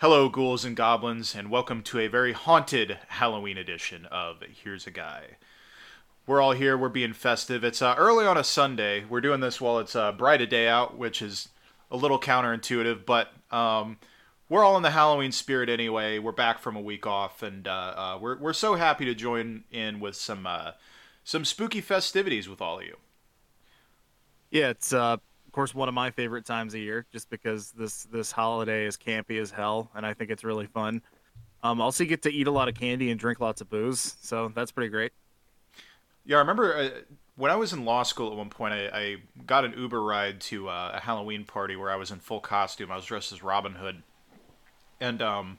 Hello, ghouls and goblins, and welcome to a very haunted Halloween edition of Here's a Guy. We're all here. We're being festive. It's uh, early on a Sunday. We're doing this while it's uh, bright a day out, which is a little counterintuitive, but um, we're all in the Halloween spirit anyway. We're back from a week off, and uh, uh, we're we're so happy to join in with some uh, some spooky festivities with all of you. Yeah, it's uh, of course one of my favorite times of year, just because this this holiday is campy as hell, and I think it's really fun. Um, also, get to eat a lot of candy and drink lots of booze, so that's pretty great. Yeah, I remember uh, when I was in law school at one point, I, I got an Uber ride to uh, a Halloween party where I was in full costume. I was dressed as Robin Hood, and um,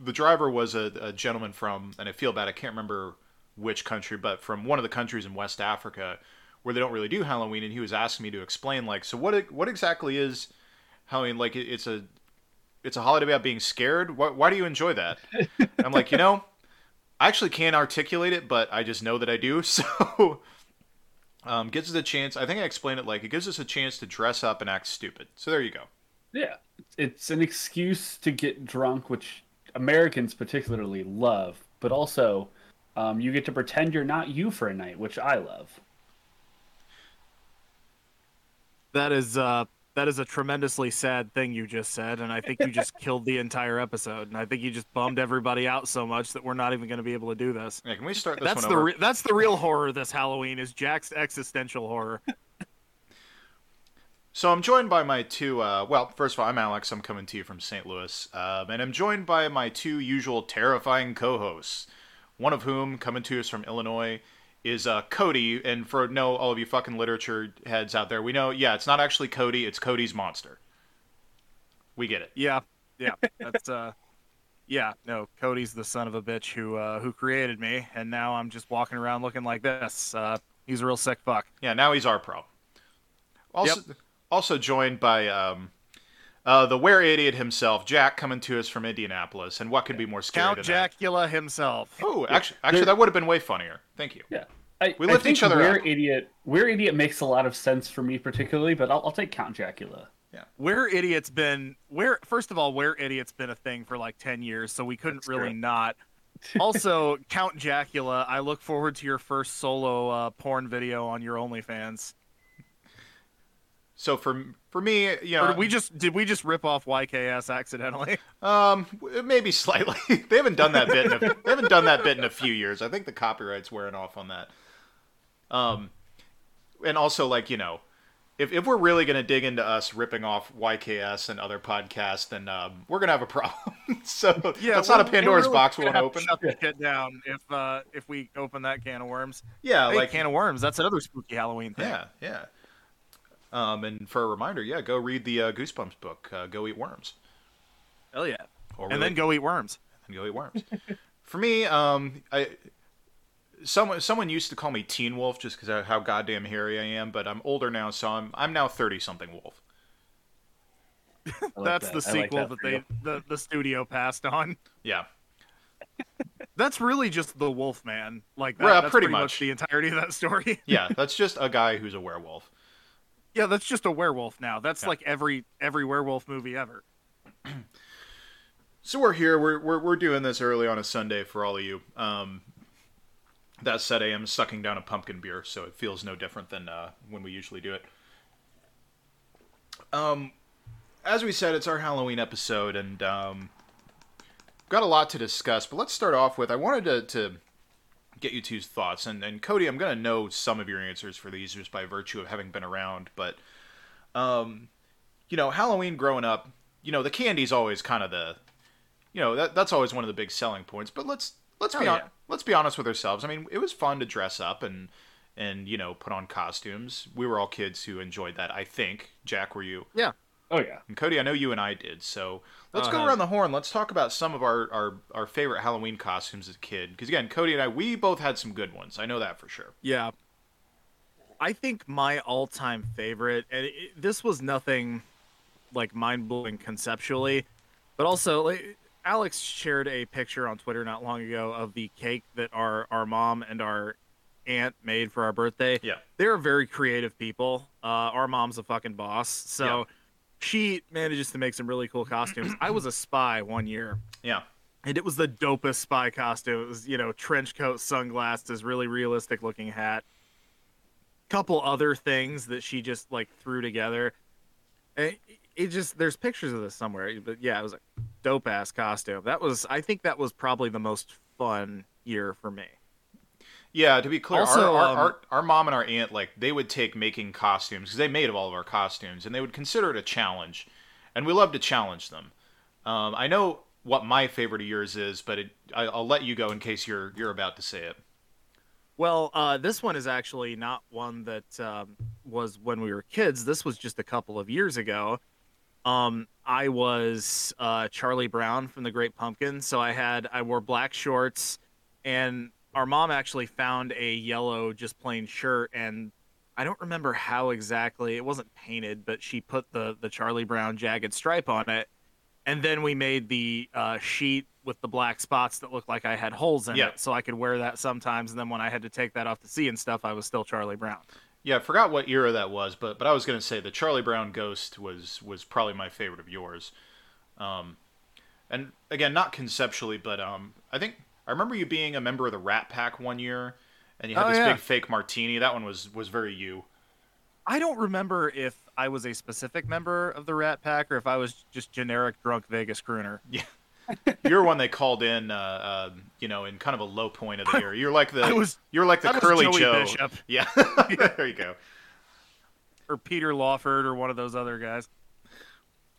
the driver was a, a gentleman from, and I feel bad, I can't remember which country, but from one of the countries in West Africa where they don't really do Halloween, and he was asking me to explain like, so what what exactly is Halloween? Like, it's a it's a holiday about being scared. Why, why do you enjoy that? I'm like, you know, I actually can't articulate it, but I just know that I do. So, um, gives us a chance. I think I explained it like it gives us a chance to dress up and act stupid. So there you go. Yeah, it's an excuse to get drunk, which Americans particularly love, but also um, you get to pretend you're not you for a night, which I love. That is uh that is a tremendously sad thing you just said, and I think you just killed the entire episode. And I think you just bummed everybody out so much that we're not even going to be able to do this. Yeah, can we start this that's one the re- that's the real horror this Halloween is Jack's existential horror. So I'm joined by my two. Uh, well, first of all, I'm Alex. I'm coming to you from St. Louis, um, and I'm joined by my two usual terrifying co-hosts. One of whom, coming to us from Illinois, is uh, Cody. And for no all of you fucking literature heads out there, we know. Yeah, it's not actually Cody. It's Cody's monster. We get it. Yeah, yeah, that's uh, yeah. No, Cody's the son of a bitch who uh, who created me, and now I'm just walking around looking like this. Uh, he's a real sick fuck. Yeah, now he's our problem. Also, also joined by um, uh, the where idiot himself, Jack, coming to us from Indianapolis. And what could be more scary Count than that? Jacula himself. Oh, actually, actually, that would have been way funnier. Thank you. Yeah. I, We I lift think each other We're up. idiot. We're idiot makes a lot of sense for me particularly, but I'll, I'll take Count Dracula. Where idiot's been where first of all, where idiot's been a thing for like ten years, so we couldn't That's really true. not. Also, Count Jacula, I look forward to your first solo uh, porn video on your OnlyFans. So for for me, you Or did we just did we just rip off YKS accidentally? um maybe slightly. they haven't done that bit. In a, they haven't done that bit in a few years. I think the copyright's wearing off on that. Um, and also like you know, if if we're really gonna dig into us ripping off YKS and other podcasts, then um, we're gonna have a problem. so yeah, that's not a Pandora's really box we gonna won't open. to Shut the shit down if uh, if we open that can of worms. Yeah, Hey, like can of worms. That's another spooky Halloween thing. yeah, yeah. Um, and for a reminder, yeah, go read the uh, Goosebumps book. Uh, go eat worms. Hell yeah. Or And really- then go eat worms. and go eat worms. For me, um, I someone someone used to call me Teen Wolf just because of how goddamn hairy I am, but I'm older now, so I'm I'm now thirty something wolf. Like That's that. the I like sequel that that, they the, the studio passed on. Yeah, That's really just the Wolf Man. Like that, Right, that's pretty pretty, much. much. the entirety of that story. yeah, that's just a guy who's a werewolf. yeah, that's just a werewolf now. That's Yeah. like every every werewolf movie ever. So we're here. We're we're we're doing this early on a Sunday for all of you. Um, that said, I am sucking down a pumpkin beer, so it feels no different than uh, when we usually do it. Um, as we said, it's our Halloween episode, and um, got a lot to discuss. But let's start off with I wanted to, to get you two's thoughts, and and Cody, I'm gonna know some of your answers for these just by virtue of having been around, but um, you know, Halloween growing up, you know, the candy's always kind of the you know that that's always one of the big selling points. But let's let's be Oh, on, yeah. let's be honest with ourselves. I mean, it was fun to dress up and and you know put on costumes. We were all kids who enjoyed that. I think Jack, were you? Yeah. Oh yeah. And Cody, I know you and I did. So let's go Uh-huh. around the horn. Let's talk about some of our our, our favorite Halloween costumes as a kid. Because again, Cody and I, we both had some good ones. I know that for sure. Yeah. I think my all-time favorite, and it, this was nothing like mind-blowing conceptually, but also like, Alex shared a picture on Twitter not long ago of the cake that our our mom and our aunt made for our birthday. Yeah. They're very creative people. Uh, our mom's a fucking boss, so she manages to make some really cool costumes. I was a spy one year, Yeah. and it was the dopest spy costume. It was, you know, trench coat, sunglasses, really realistic looking hat. Couple other things that she just like threw together. It, it just there's pictures of this somewhere, but yeah, it was a dope ass costume. That was I think that was probably the most fun year for me. Yeah, to be clear, Also, our, our, um, our, our mom and our aunt, like, they would take making costumes, because they made all of our costumes, and they would consider it a challenge. And we love to challenge them. Um, I know what my favorite of yours is, but it, I, I'll let you go in case you're you're about to say it. Well, uh, this one is actually not one that um, was when we were kids. This was just a couple of years ago. Um, I was uh, Charlie Brown from The Great Pumpkin, so I had I wore black shorts, and our mom actually found a yellow just plain shirt, and I don't remember how exactly it wasn't painted, but she put the the Charlie Brown jagged stripe on it, and then we made the uh, sheet with the black spots that looked like I had holes in Yeah. it, so I could wear that sometimes. And then when I had to take that off to sea and stuff, I was still Charlie Brown. Yeah, I forgot what era that was, but but I was gonna say the Charlie Brown Ghost was was probably my favorite of yours. Um, and again, not conceptually, but um, I think I remember you being a member of the Rat Pack one year, and you had Oh, this yeah. big fake martini. That one was was very you. I don't remember if I was a specific member of the Rat Pack or if I was just generic drunk Vegas crooner. You're one they called in, uh, uh, you know, in kind of a low point of the year. You're like the was- you're like the I curly Joey Joe. Bishop. Yeah, there you go. Or Peter Lawford or one of those other guys. All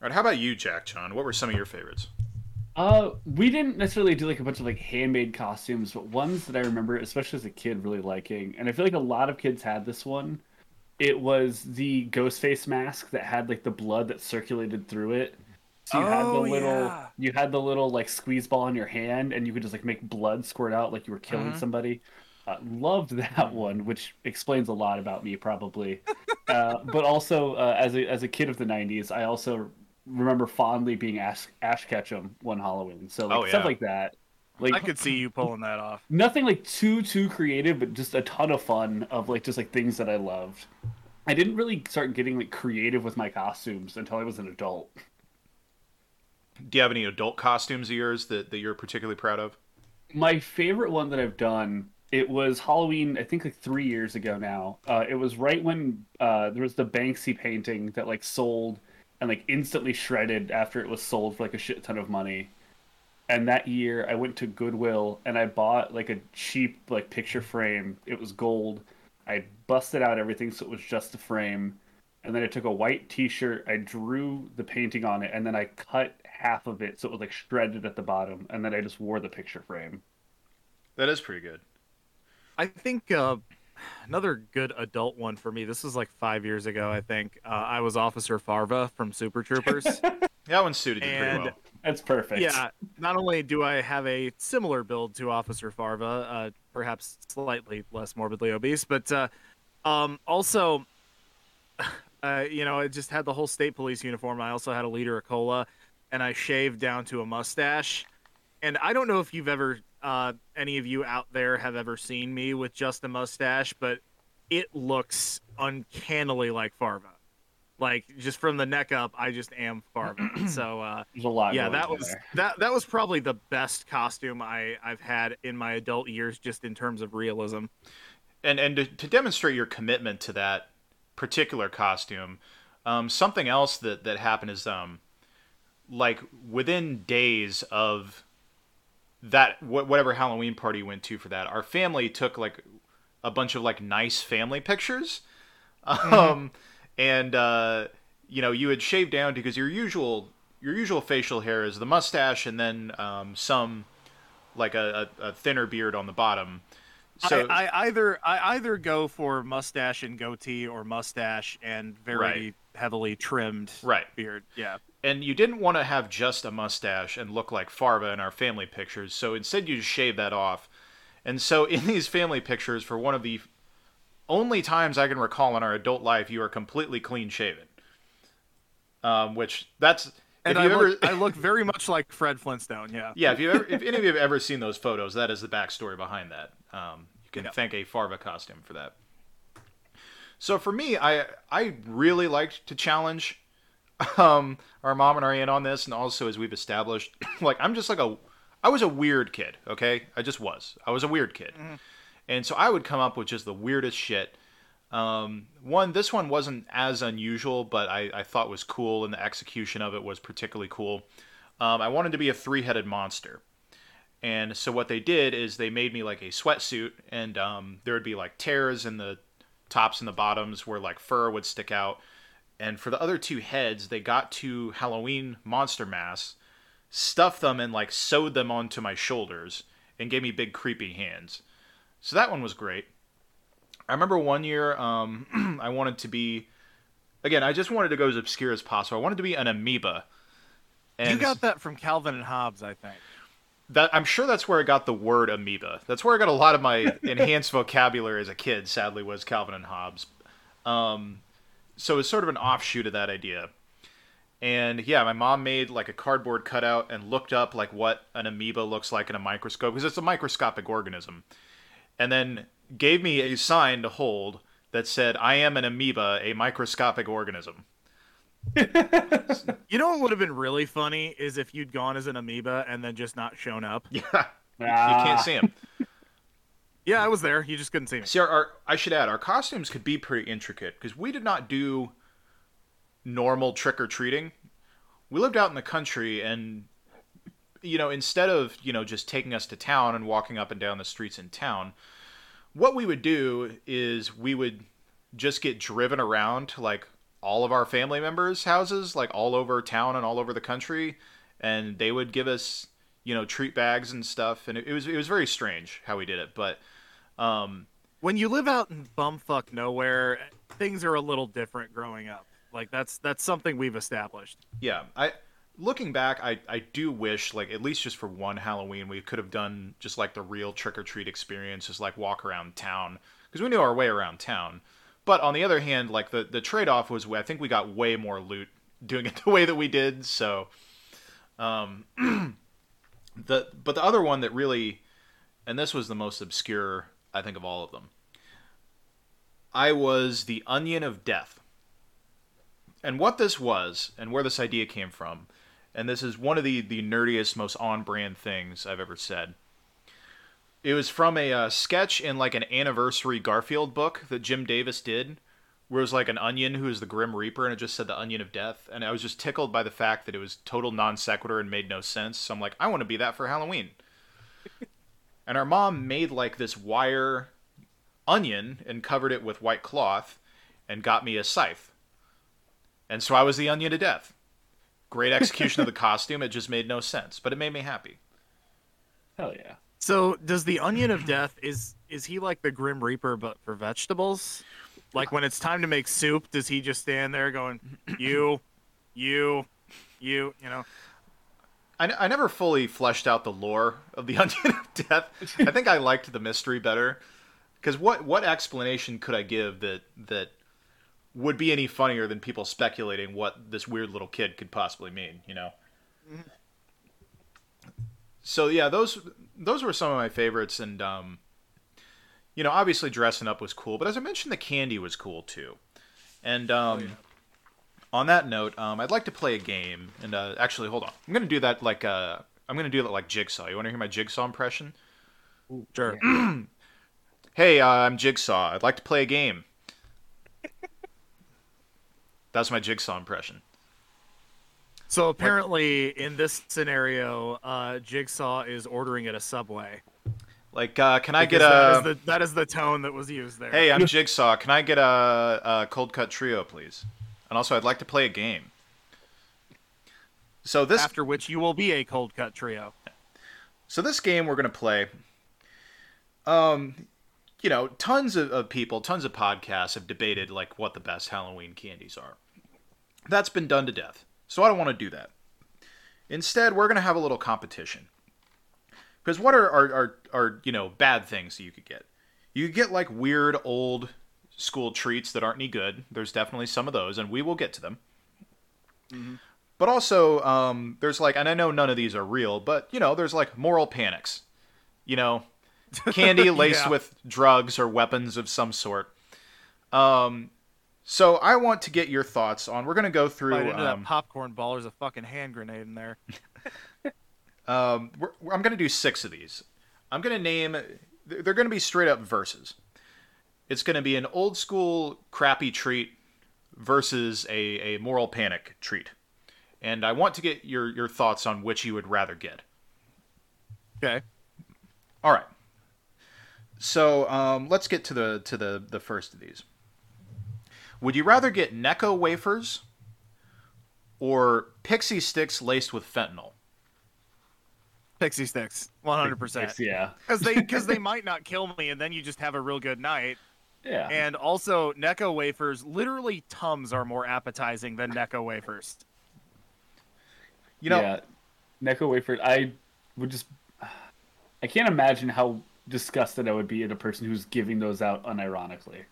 right, how about you, Jack John? What were some of your favorites? Uh, we didn't necessarily do like a bunch of like handmade costumes, but ones that I remember, especially as a kid, really liking, and I feel like a lot of kids had this one. It was the ghost face mask that had like the blood that circulated through it. So you had the Oh, little, yeah. you had the little like squeeze ball in your hand, and you could just like make blood squirt out like you were killing Mhm. somebody. Uh, loved that one, which explains a lot about me probably. uh, but also, uh, as a as a kid of the '90s, I also remember fondly being Ash Ash Ketchum one Halloween. So like Oh, stuff like that. Like I could see you pulling that off. nothing like too too creative, but just a ton of fun of like just like things that I loved. I didn't really start getting like creative with my costumes until I was an adult. Do you have any adult costumes of yours that, that you're particularly proud of? My favorite one that I've done, it was Halloween, I think like three years ago now. Uh, it was right when uh, there was the Banksy painting that like sold and like instantly shredded after it was sold for like a shit ton of money. And that year I went to Goodwill and I bought like a cheap like picture frame. It was gold. I busted out everything so it was just the frame. And then I took a white t-shirt, I drew the painting on it, and then I cut half of it so it was like shredded at the bottom, and then I just wore the picture frame. That is pretty good. I think uh, another good adult one for me. This was like five years ago. I think uh, I was Officer Farva from Super Troopers. That one suited you pretty well. That's perfect. yeah. Not only do I have a similar build to Officer Farva, uh, perhaps slightly less morbidly obese, but uh, um, also, uh, you know, I just had the whole state police uniform. I also had a liter of cola, and I shaved down to a mustache. And I don't know if you've ever, uh, any of you out there have ever seen me with just a mustache, but it looks uncannily like Farva. Like just from the neck up, I just am Farva. so uh, There's a lot. yeah, that on was there. that that was probably the best costume I I've had in my adult years, just in terms of realism. and and to, to demonstrate your commitment to that particular costume, um, something else that that happened is um, like within days of that wh- whatever Halloween party went to for that, our family took like a bunch of like nice family pictures, um, and uh, you know you had shaved down because your usual your usual facial hair is the mustache and then um, some like a, a, a thinner beard on the bottom. So I, I either I either go for mustache and goatee or mustache and very Right. heavily trimmed Right. beard. Yeah. And you didn't want to have just a mustache and look like Farva in our family pictures, so instead you just shaved that off. And so in these family pictures, for one of the only times I can recall in our adult life, you are completely clean shaven. Um, which that's And if I ever look, I look very much like Fred Flintstone. Yeah. yeah if you ever if any of you have ever seen those photos, that is the backstory behind that. Um, you can Yeah. thank a Farva costume for that. So for me, I I really liked to challenge um, our mom and our aunt on this, and also as we've established, like I'm just like a, I was a weird kid. Okay, I just was. I was a weird kid, and so I would come up with just the weirdest shit. Um, one, this one wasn't as unusual, but I, I thought was cool, and the execution of it was particularly cool. Um, I wanted to be a three-headed monster. And so what they did is they made me like a sweatsuit, and um, there would be like tears in the tops and the bottoms where like fur would stick out. And for the other two heads, they got two Halloween monster masks, stuffed them, and like sewed them onto my shoulders, and gave me big creepy hands. So that one was great. I remember one year um, I wanted to be, again, I just wanted to go as obscure as possible. I wanted to be an amoeba. you got that from Calvin and Hobbes, I think. that I'm sure that's where I got the word amoeba. That's where I got a lot of my enhanced vocabulary as a kid. Sadly, was Calvin and Hobbes. Um, so it's sort of an offshoot of that idea. And yeah, my mom made like a cardboard cutout and looked up like what an amoeba looks like in a microscope because it's a microscopic organism, and then gave me a sign to hold that said, "I am an amoeba, a microscopic organism." You know what would have been really funny is if you'd gone as an amoeba and then just not shown up. Yeah, you can't see him. Yeah, I was there. You just couldn't see me. See, our, our I should add, our costumes could be pretty intricate because we did not do normal trick or treating. We lived out in the country, and you know, instead of you know just taking us to town and walking up and down the streets in town, what we would do is we would just get driven around to like all of our family members' houses, like all over town and all over the country, and they would give us you know treat bags and stuff, and it, it was it was very strange how we did it, but. Um, When you live out in bumfuck nowhere, things are a little different growing up. Like that's that's something we've established. yeah i looking back i i do wish like at least just for one halloween we could have done just like the real trick-or-treat experience just like walk around town because we knew our way around town but on the other hand like the the trade-off was we i think we got way more loot doing it the way that we did so um the but the other one that really and this was the most obscure i think of all of them. I was the onion of death. And what this was and where this idea came from and this is one of the the nerdiest most on brand things i've ever said. It was from a uh, sketch in like an anniversary garfield book that jim davis did where it was like an onion who is the grim reaper and it just said the onion of death and i was just tickled by the fact that it was total non sequitur and made no sense so i'm like i want to be that for halloween and our mom made like this wire onion and covered it with white cloth and got me a scythe and so I was the onion to death. Great execution of the costume. It just made no sense, but it made me happy. Hell yeah. So does the onion of death is is he like the grim reaper but for vegetables? Like when it's time to make soup, does he just stand there going, "You, you, you," you know? I, n- I never fully fleshed out the lore of the onion of death. I think I liked the mystery better. Because what what explanation could I give that that would be any funnier than people speculating what this weird little kid could possibly mean? You know. So yeah, those those were some of my favorites, and um, you know, obviously dressing up was cool, but as I mentioned, the candy was cool too. And um, on that note, um, I'd like to play a game. And uh, actually, hold on, I'm gonna do that like uh, I'm gonna do that like Jigsaw. You want to hear my Jigsaw impression? Sure. Hey, uh, I'm Jigsaw. I'd like to play a game. That's my Jigsaw impression. So apparently, in this scenario, uh, Jigsaw is ordering at a Subway. Like, uh, can I get Because that is a? the that is the tone that was used there. Hey, I'm Jigsaw. Can I get a, a cold cut trio, please? And also, I'd like to play a game. So this After which you will be a cold cut trio. So this game we're gonna play. Um, you know, tons of, of people, tons of podcasts have debated like what the best Halloween candies are. That's been done to death. So I don't want to do that. Instead, we're gonna have a little competition. Because what are, are are are you know bad things you could get? You could get like weird old school treats that aren't any good. There's definitely some of those, and we will get to them. But also, um, there's like, and I know none of these are real, but you know, there's like moral panics. You know, candy laced Yeah. with drugs or weapons of some sort. Um, So I want to get your thoughts on. We're gonna go through. Um, that popcorn ball. There's a fucking hand grenade in there. um, we're, we're- I'm gonna do six of these. I'm gonna name. They're they're gonna be straight up verses. It's gonna be an old school crappy treat versus a, a moral panic treat, and I want to get your your thoughts on which you would rather get. Okay. All right. So um, let's get to the to the the first of these. Would you rather get Necco wafers or pixie sticks laced with fentanyl? Pixie sticks, 100. percent Yeah. Because they because they might not kill me, and then you just have a real good night. Yeah. And also, Necco wafers, literally Tums are more appetizing than Necco wafers. You know, yeah. Necco wafer. I would just. I can't imagine how disgusted I would be at a person who's giving those out unironically.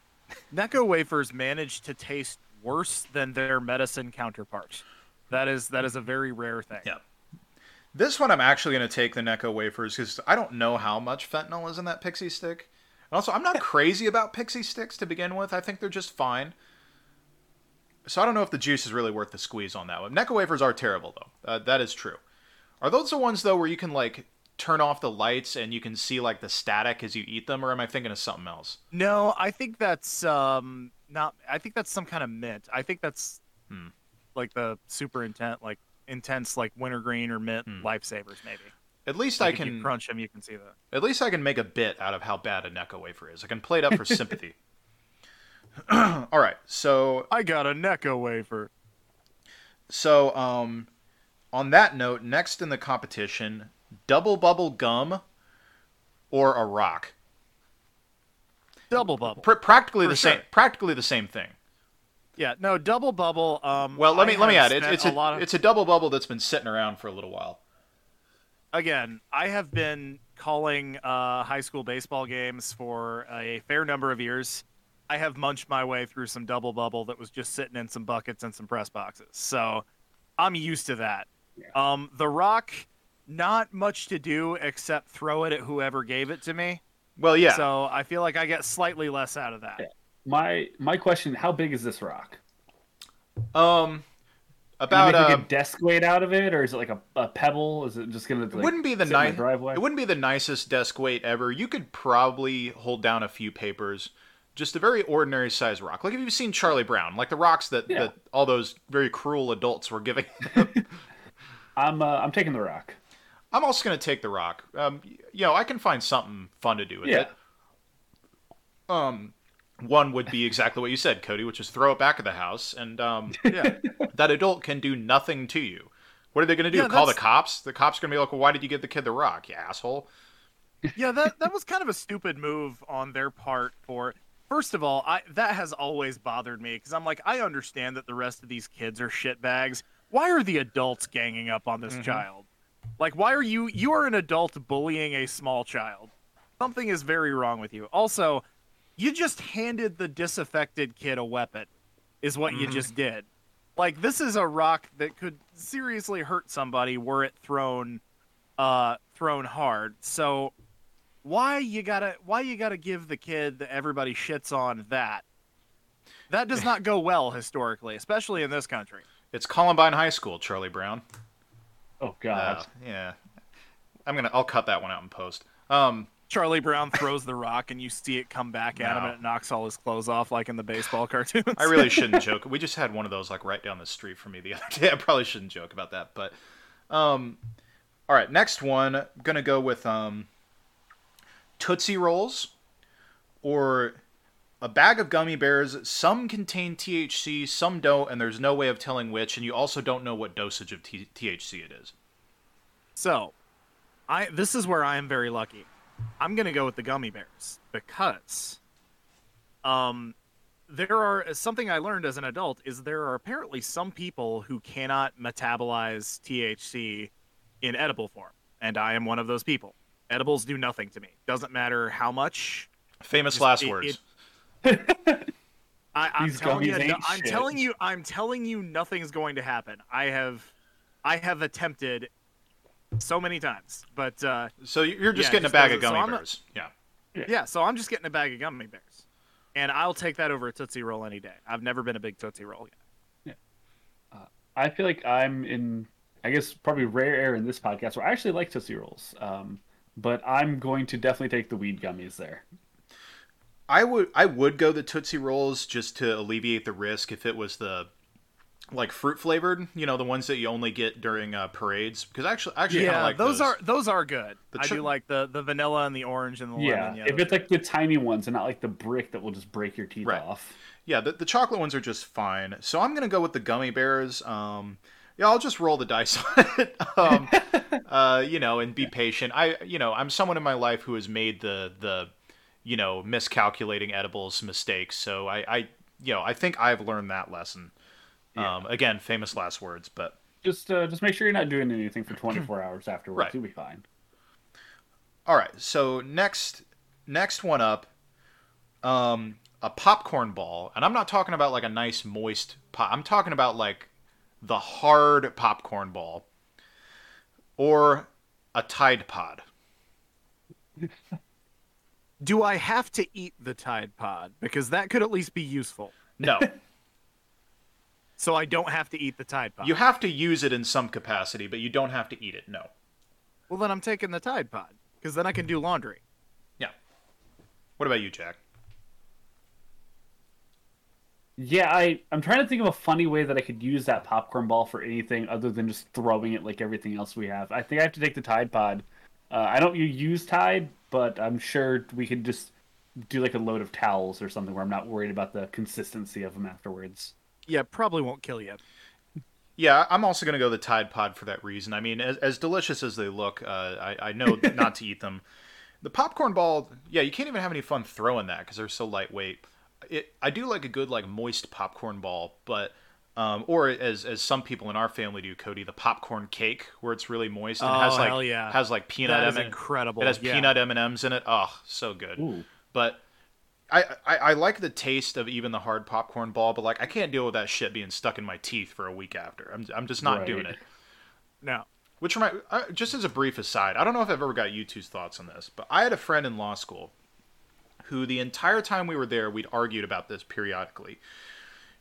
Necco wafers manage to taste worse than their medicine counterparts. That is that is a very rare thing. Yeah. This one I'm actually going to take the Necco wafers because I don't know how much fentanyl is in that pixie stick. And also, I'm not crazy about pixie sticks to begin with. I think they're just fine. So I don't know if the juice is really worth the squeeze on that one. Necco wafers are terrible though. Uh, that is true. Are those the ones though where you can like turn off the lights and you can see like the static as you eat them, or am I thinking of something else? No, I think that's um not. I think that's some kind of mint. I think that's Hmm. like the super intent, like intense, like wintergreen or mint Hmm. lifesavers. Maybe. At least Like I if you can crunch them. You can see that. At least I can make a bit out of how bad a Necco wafer is. I can play it up for sympathy. All right, so I got a Necco wafer. so um, on that note, next in the competition, double bubble gum or a rock. Double bubble. Pr- practically For the same. Practically the same thing. Yeah, no, double bubble. Um, Well, let I me let me have add. It's spent it's a, lot of it's a double bubble that's been sitting around for a little while. again. I have been calling uh, high school baseball games for a fair number of years. I have munched my way through some double bubble that was just sitting in some buckets and some press boxes, so I'm used to that. Yeah. Um, the Rock, not much to do except throw it at whoever gave it to me. Well, yeah. So I feel like I get slightly less out of that. Yeah. My my question: How big is this rock? um, Can about you make uh, a desk weight out of it, or is it like a, a pebble? Is it just gonna? Like, it wouldn't be the sit in my nice. driveway. It wouldn't be the nicest desk weight ever. You could probably hold down a few papers. Just a very ordinary size rock. Like if you've seen Charlie Brown, like the rocks that, Yeah. that all those very cruel adults were giving. I'm uh, I'm taking the rock. I'm also gonna take the rock. Um, you know, I can find something fun to do with Yeah. it. Um, one would be exactly what you said, Cody, which is throw it back at the house, and um, Yeah. that adult can do nothing to you. What are they gonna do? Yeah, Call the cops? The cops are gonna be like, "Well, why did you give the kid the rock, you asshole?" yeah, that that was kind of a stupid move on their part. For first of all, I that has always bothered me because I'm like, I understand that the rest of these kids are shitbags. Why are the adults ganging up on this Mhm. child? Like, why are you? You are an adult bullying a small child. Something is very wrong with you. Also, you just handed the disaffected kid a weapon. Is what you Mhm. just did. Like, this is a rock that could seriously hurt somebody were it thrown, uh, thrown hard. So why you gotta why you gotta give the kid that everybody shits on that that does not go well historically especially in this country It's Columbine High School, Charlie Brown. Oh God. Uh, yeah, I'm gonna. I'll cut that one out in post. Um, charlie brown throws the rock and you see it come back at him and it knocks all his clothes off like in the baseball cartoons I really shouldn't joke. We just had one of those like right down the street from me the other day. I probably shouldn't joke about that, but um, all right. Next one, gonna go with um, Tootsie Rolls, or a bag of gummy bears. Some contain THC, some don't, and there's no way of telling which. And you also don't know what dosage of T- THC it is. so i this is where i am very lucky i'm gonna go with the gummy bears because um there are something i learned as an adult is there are apparently some people who cannot metabolize thc in edible form and i am one of those people edibles do nothing to me doesn't matter how much Famous Just- last it- words. it- I, I'm telling you, no- I'm shit. telling you, I'm telling you, nothing's going to happen. I have, I have attempted so many times, but uh, so you're just yeah, getting a bag of so gummy I'm not- bears. Yeah. yeah. So I'm just getting a bag of gummy bears, and I'll take that over a Tootsie Roll any day. I've never been a big Tootsie Roll. Yet. Yeah. I feel like I'm in, I guess, probably rare air in this podcast where I actually like Tootsie Rolls. Um, but I'm going to definitely take the weed gummies there. I would I would go the Tootsie Rolls just to alleviate the risk if it was the like fruit flavored, you know, the ones that you only get during uh, parades. Because actually, actually, Yeah, like those, those are those are good. The I do like the the vanilla and the orange and the Yeah, lemon. Yeah, if it's like the tiny ones and not like the brick that will just break your teeth Right. off. Yeah, the, the chocolate ones are just fine. So I'm gonna go with the gummy bears. Um, yeah, I'll just roll the dice on it. um, uh, you know, and be patient. I, you know, I'm someone in my life who has made the the, you know, miscalculating edibles mistakes. So I, I, you know, I think I've learned that lesson. Um, again, famous last words, but Just uh, just make sure you're not doing anything for 24 hours afterwards. Right. You'll be fine. all right. So next, next one up, um, a popcorn ball, and I'm not talking about like a nice moist pop. I'm talking about like the hard popcorn ball, or a Tide Pod. Do I have to eat the Tide Pod because that could at least be useful? No, So I don't have to eat the Tide Pod. you have to use it in some capacity, but you don't have to eat it. No. Well, then I'm taking the Tide Pod because then I can do laundry. Yeah. What about you, Jack? Yeah, I I'm trying to think of a funny way that I could use that popcorn ball for anything other than just throwing it like everything else we have. I think I have to take the Tide Pod. Uh, I don't use Tide, but I'm sure we could just do like a load of towels or something where I'm not worried about the consistency of them afterwards. Yeah, probably won't kill you. Yeah, I'm also going to go the Tide Pod for that reason. I mean, as, as delicious as they look, uh, I, I know not to eat them. The popcorn ball, yeah, you can't even have any fun throwing that because they're so lightweight. It, I do like a good like moist popcorn ball, but um, or as as some people in our family do, Cody, the popcorn cake where it's really moist and Oh, has like hell yeah. has like peanut That is M- incredible. It has yeah. peanut M and M's in it. Oh, so good. Ooh. But I, I I like the taste of even the hard popcorn ball, but like I can't deal with that shit being stuck in my teeth for a week after. I'm I'm just not Right. doing it. No. Which remind, uh, just as a brief aside, I don't know if I've ever got you two's thoughts on this, but I had a friend in law school who the entire time we were there, we'd argued about this periodically.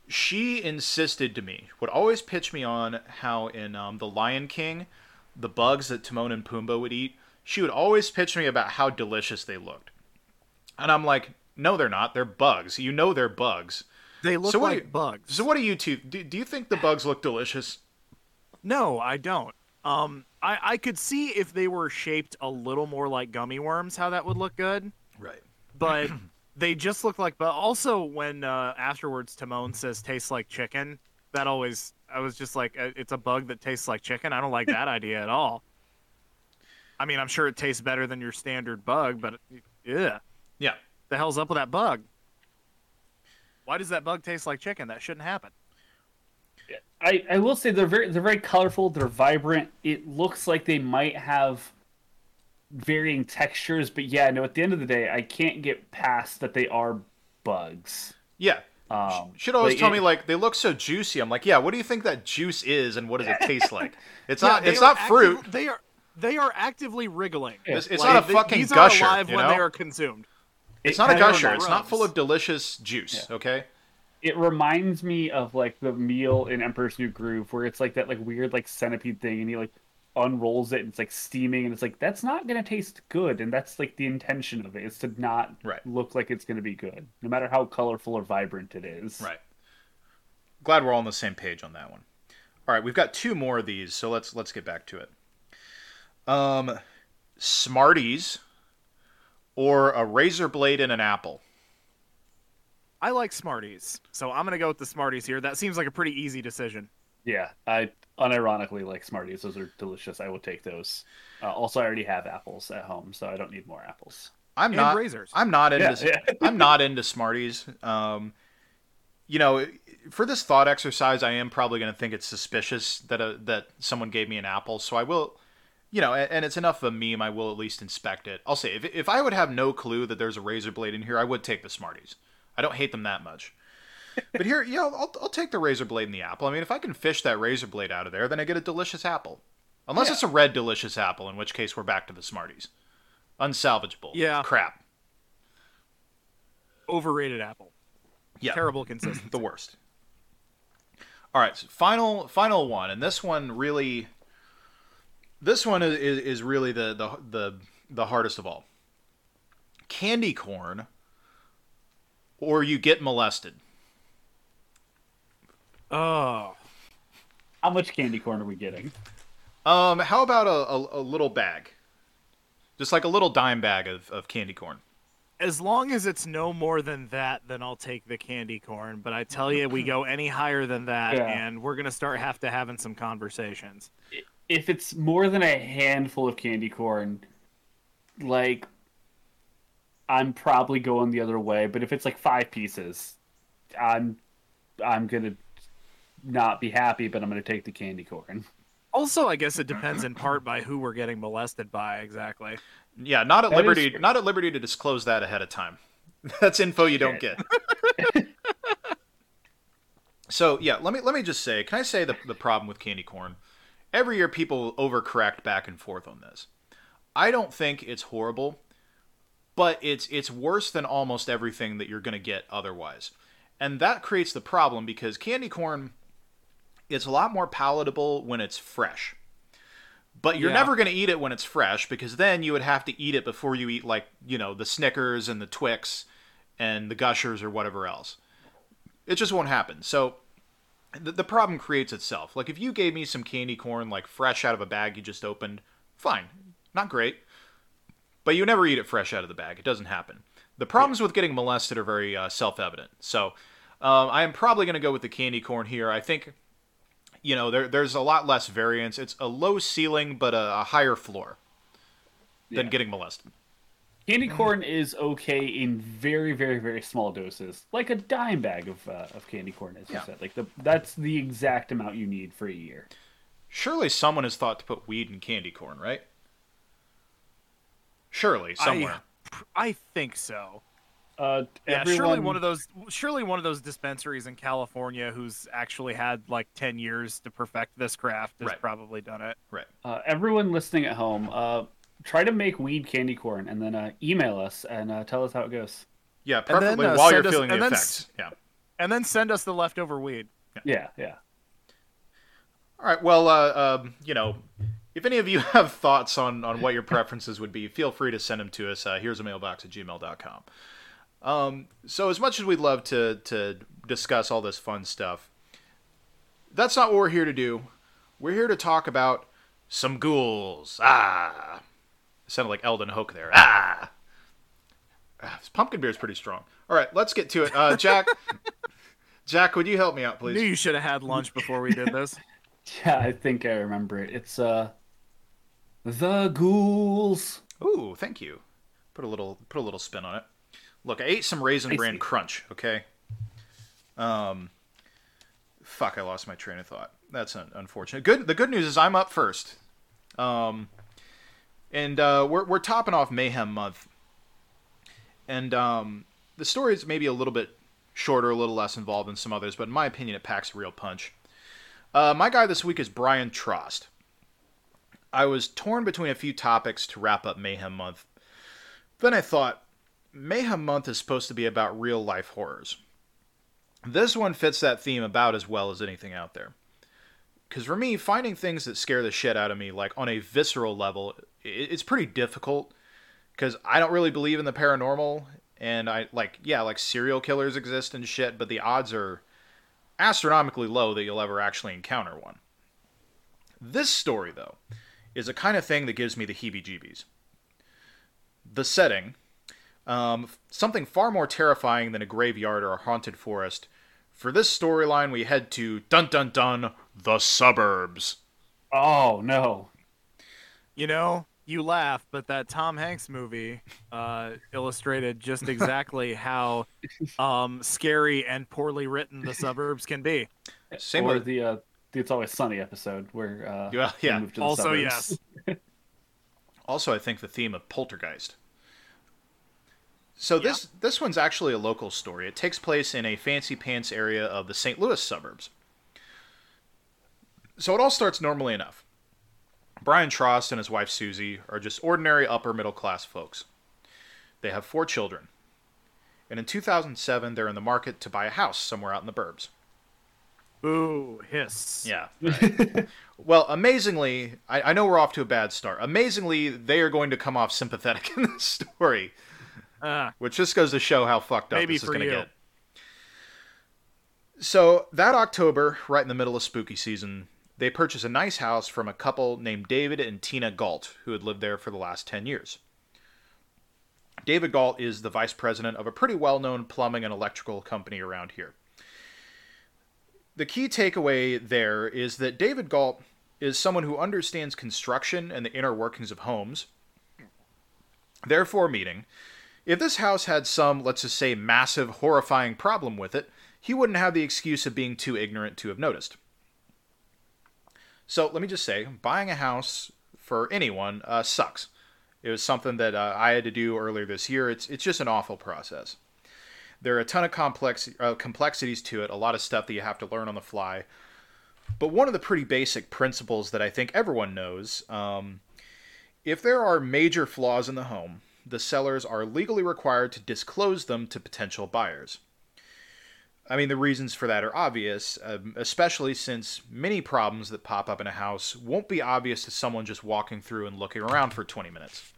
She insisted to me, would always pitch me on how in um, The Lion King, the bugs that Timon and Pumbaa would eat, she would always pitch me about how delicious they looked. And I'm like, no, they're not. They're bugs. You know they're bugs. They look So like you- bugs. So what do you two, do, do you think the bugs look delicious? No, I don't. Um, I, I could see if they were shaped a little more like gummy worms, how that would look good. Right. But they just look like. But also, when uh, afterwards Timon says tastes like chicken, that always I was just like, uh, it's a bug that tastes like chicken. I don't like that idea at all. I mean, I'm sure it tastes better than your standard bug, but yeah, Yeah. The hell's up with that bug? Why does that bug taste like chicken? That shouldn't happen. I, I will say they're very they're very colorful. They're vibrant. It looks like they might have varying textures, but yeah, no. At the end of the day, I can't get past that they are bugs. Yeah. Um, Should always like, tell it- me like they look so juicy. I'm like, yeah. What do you think that juice is, and what does it taste like? It's Yeah, not. It's not active- fruit. they are they are actively wriggling. It's, it's Like, not a fucking these gusher. are alive you when they are consumed. It's not a gusher. It's not full of delicious juice. Okay. It reminds me of like the meal in Emperor's New Groove, where it's like that like weird like centipede thing, and he like unrolls it, and it's like steaming, and it's like that's not gonna taste good, and that's like the intention of it is to not Right. look like it's gonna be good, no matter how colorful or vibrant it is. Right. Glad we're all on the same page on that one. All right, we've got two more of these, so let's let's get back to it. Um, Smarties or a razor blade and an apple. I like Smarties, so I'm gonna go with the Smarties here. That seems like a pretty easy decision. Yeah, I unironically like Smarties. Those are delicious. I will take those. Uh, also, I already have apples at home, so I don't need more apples. I'm And not razors. I'm not into Yeah, yeah. I'm not into Smarties. Um, you know, for this thought exercise, I am probably going to think it's suspicious that a, that someone gave me an apple. So I will, you know, and, and it's enough of a meme. I will at least inspect it. I'll say if if I would have no clue that there's a razor blade in here, I would take the Smarties. I don't hate them that much. But here, yeah, I'll, I'll take the razor blade and the apple. I mean, if I can fish that razor blade out of there, then I get a delicious apple. Unless Yeah. it's a red delicious apple, in which case we're back to the Smarties. Unsalvageable. Yeah. Crap. Overrated apple. Yeah, Terrible consistency. the worst. All right, so final final one, and this one really, this one is, is, is really the, the the the hardest of all. Candy corn, or you get molested. oh. How much candy corn are we getting? Um, how about a, a, a little bag, just like a little dime bag of, of candy corn. As long as it's no more than that, then I'll take the candy corn. But I tell you, we go any higher than that, Yeah. and we're gonna start have to having some conversations. If it's more than a handful of candy corn, like I'm probably going the other way. But if it's like five pieces, I'm I'm gonna not be happy, but I'm gonna take the candy corn. Also, I guess it depends in part by who we're getting molested by. Exactly. Yeah, not at That is liberty, true. not at liberty to disclose that ahead of time. That's info you don't get. so yeah, let me let me just say, can I say the the problem with candy corn? Every year people overcorrect back and forth on this. I don't think it's horrible, but it's it's worse than almost everything that you're going to get otherwise. And that creates the problem because candy corn it's a lot more palatable when it's fresh. But you're Yeah. never going to eat it when it's fresh because then you would have to eat it before you eat like, you know, the Snickers and the Twix and the Gushers or whatever else. It just won't happen. So the, the problem creates itself. Like if you gave me some candy corn like fresh out of a bag you just opened, fine. Not great. But you never eat it fresh out of the bag. It doesn't happen. The problems with getting molested are very uh, self-evident. So um, I am probably going to go with the candy corn here. I think you know there, there's a lot less variance. It's a low ceiling but a, a higher floor than getting molested. Candy corn is okay in very, very, very small doses, like a dime bag of uh, of candy corn, as you said. Like the that's the exact amount you need for a year. Surely someone has thought to put weed in candy corn, right? Surely somewhere. I, I think so. Uh, Yeah, everyone, surely one of those. Surely one of those dispensaries in California who's actually had like ten years to perfect this craft has Right. probably done it. Right. uh, everyone listening at home, uh, try to make weed candy corn and then uh, email us and uh, tell us how it goes. Yeah, then, preferably uh, while you're us- feeling the and then effects. Yeah. And then send us the leftover weed. Yeah, yeah. All right. Well, uh, um, you know, if any of you have thoughts on, on what your preferences would be, feel free to send them to us. Uh, here's a mailbox at gmail.com. Um, so, as much as we'd love to, to discuss all this fun stuff, that's not what we're here to do. We're here to talk about some ghouls. Ah. It sounded like Eldon Hoke there. Ah. Ah, This pumpkin beer is pretty strong. All right, let's get to it. Uh, Jack, Jack, would you help me out, Knew please? you should have had lunch before we did this. Yeah, I think I remember it. It's uh, the ghouls. Ooh, thank you. Put a little put a little spin on it. Look, I ate some raisin I bran see. crunch. Okay. Um. Fuck! I lost my train of thought. That's un- unfortunate. Good. The good news is I'm up first. Um. And uh, we're we're topping off Mayhem month. And um, the story is maybe a little bit shorter, a little less involved than some others, but in my opinion, it packs a real punch. Uh, my guy this week is Brian Trost. I was torn between a few topics to wrap up Mayhem Month. Then I thought, Mayhem Month is supposed to be about real life horrors. This one fits that theme about as well as anything out there. Because for me, finding things that scare the shit out of me, like on a visceral level, it's pretty difficult. Because I don't really believe in the paranormal, and I like, yeah, like serial killers exist and shit, but the odds are astronomically low that you'll ever actually encounter one. This story, though, is a kind of thing that gives me the heebie jeebies. The setting, um, something far more terrifying than a graveyard or a haunted forest. For this storyline, we head to dun dun dun, the suburbs. Oh no. You know, you laugh, but that Tom Hanks movie uh, illustrated just exactly how um, scary and poorly written the suburbs can be. Same or with the uh, the It's Always Sunny episode where uh, Yeah, they yeah. moved to the Also, suburbs. yes. also I think the theme of poltergeist. So this this one's actually a local story. It takes place in a fancy pants area of the St. Louis suburbs. So it all starts normally enough. Brian Trost and his wife Susie are just ordinary upper middle class folks. They have four children. And in 2007, they're in the market to buy a house somewhere out in the burbs. Ooh, hiss. Yeah. well, amazingly, I, I know we're off to a bad start. Amazingly, they are going to come off sympathetic in this story, Ah, which just goes to show how fucked up this is going to you. get. So that October, right in the middle of spooky season, they purchase a nice house from a couple named David and Tina Galt, who had lived there for the last 10 years. David Galt is the vice president of a pretty well known plumbing and electrical company around here. The key takeaway there is that David Galt is someone who understands construction and the inner workings of homes. Therefore, meaning, if this house had some, let's just say, massive, horrifying problem with it, he wouldn't have the excuse of being too ignorant to have noticed. So let me just say, buying a house for anyone uh, sucks. It was something that uh, I had to do earlier this year. It's it's just an awful process. There are a ton of complex uh, complexities to it, a lot of stuff that you have to learn on the fly. But one of the pretty basic principles that I think everyone knows, um, if there are major flaws in the home, the sellers are legally required to disclose them to potential buyers. I mean, the reasons for that are obvious, um, especially since many problems that pop up in a house won't be obvious to someone just walking through and looking around for 20 minutes.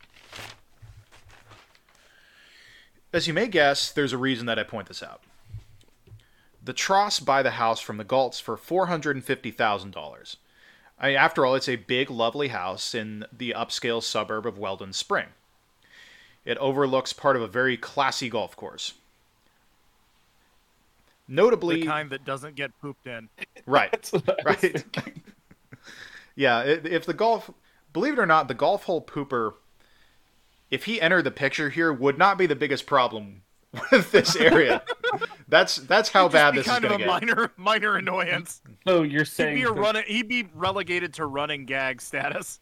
As you may guess, there's a reason that I point this out. The Tross buy the house from the Galts for $450,000. I mean, after all, it's a big, lovely house in the upscale suburb of Weldon Spring. It overlooks part of a very classy golf course. Notably, the kind that doesn't get pooped in. right, That's what I was right. yeah, if the golf, believe it or not, the golf hole pooper, if he entered the picture here, would not be the biggest problem with this area. that's that's how bad be this is kind of going a to get. minor minor annoyance. So you're He'd saying be a that- run, He'd be relegated to running gag status.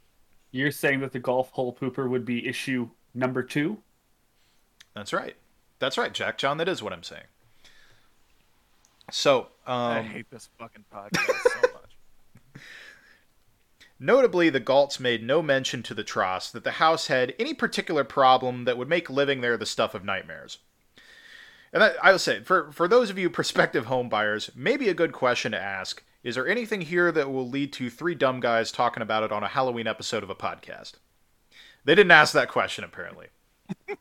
you're saying that the golf hole pooper would be issue number two? That's right. That's right, Jack John. That is what I'm saying. So, I um, hate this fucking podcast so much. Notably, the Galts made no mention to the Tross that the house had any particular problem that would make living there the stuff of nightmares. And that, I will say, for, for those of you prospective home buyers, maybe a good question to ask is there anything here that will lead to three dumb guys talking about it on a Halloween episode of a podcast? They didn't ask that question, apparently.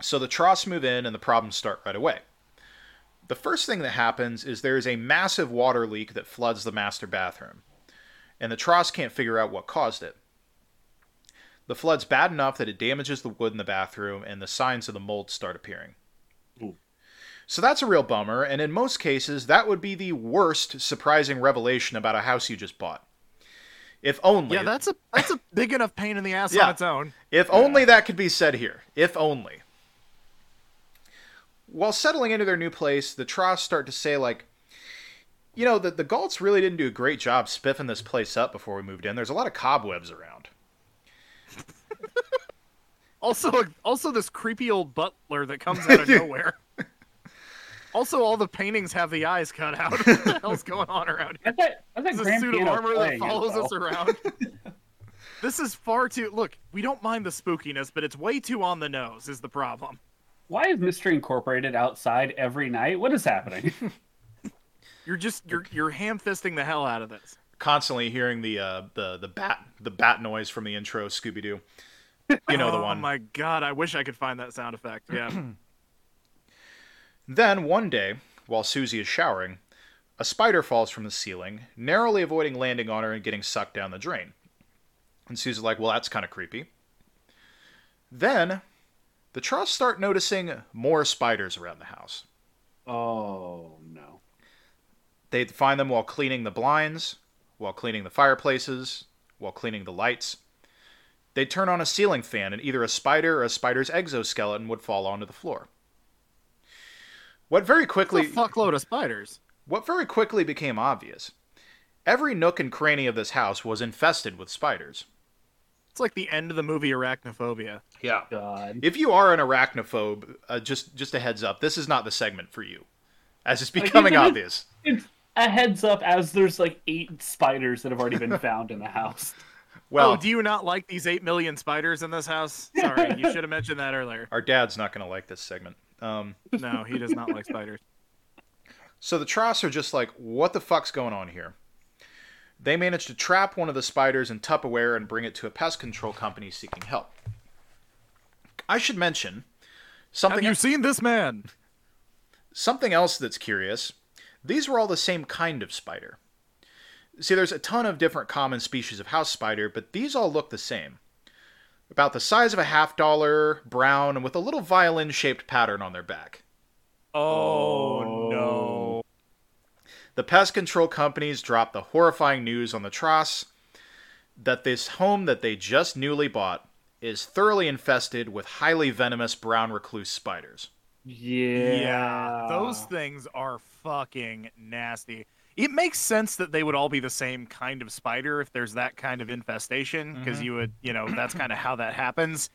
so the Tross move in and the problems start right away. The first thing that happens is there is a massive water leak that floods the master bathroom, and the Tross can't figure out what caused it. The flood's bad enough that it damages the wood in the bathroom, and the signs of the mold start appearing. Ooh. So that's a real bummer, and in most cases, that would be the worst surprising revelation about a house you just bought. If only, Yeah, that's a that's a big enough pain in the ass Yeah. on its own. if only that could be said here. If only. While settling into their new place, the Tross start to say, like, you know, the, the Galts really didn't do a great job spiffing this place up before we moved in. There's a lot of cobwebs around. Also, also this creepy old butler that comes out of nowhere. Also, all the paintings have the eyes cut out. what the hell's going on around here? I thought, I thought a suit of armor that playing it, follows us around. this is far too. Look, we don't mind the spookiness, but it's way too on the nose. Is the problem? Why is Mystery Incorporated outside every night? What is happening? You're just you're you're ham fisting the hell out of this. Constantly hearing the uh, the the bat the bat noise from the intro Scooby Doo. You know the oh one. my god, I wish I could find that sound effect. Yeah. Then one day, while Susie is showering, a spider falls from the ceiling, narrowly avoiding landing on her and getting sucked down the drain. And Susie's like, well, that's kind of creepy. Then, the Tross start noticing more spiders around the house. oh no. They find them while cleaning the blinds, while cleaning the fireplaces, while cleaning the lights. They'd turn on a ceiling fan, and either a spider or a spider's exoskeleton would fall onto the floor. What very quickly It's a fuckload of spiders. What very quickly became obvious every nook and cranny of this house was infested with spiders. It's like the end of the movie Arachnophobia. Yeah. God. If you are an arachnophobe, uh, just just a heads up, this is not the segment for you, as it's becoming even if- obvious. It's a heads up as there's like eight spiders that have already been found in the house. Well, oh, do you not like these eight million spiders in this house? Sorry, you should have mentioned that earlier. our dad's not going to like this segment. Um, No, he does not like spiders. so the Tross are just like, what the fuck's going on here? They manage to trap one of the spiders in Tupperware and bring it to a pest control company seeking help. I should mention something. Have you seen this man? Something else that's curious these were all the same kind of spider. See, there's a ton of different common species of house spider, but these all look the same. About the size of a half dollar, brown, and with a little violin shaped pattern on their back. Oh, no. The pest control companies dropped the horrifying news on the Tross that this home that they just newly bought is thoroughly infested with highly venomous brown recluse spiders. Yeah. Yeah, those things are fucking nasty. It makes sense that they would all be the same kind of spider if there's that kind of infestation, because mm-hmm. you would, you know, that's kind of how that happens.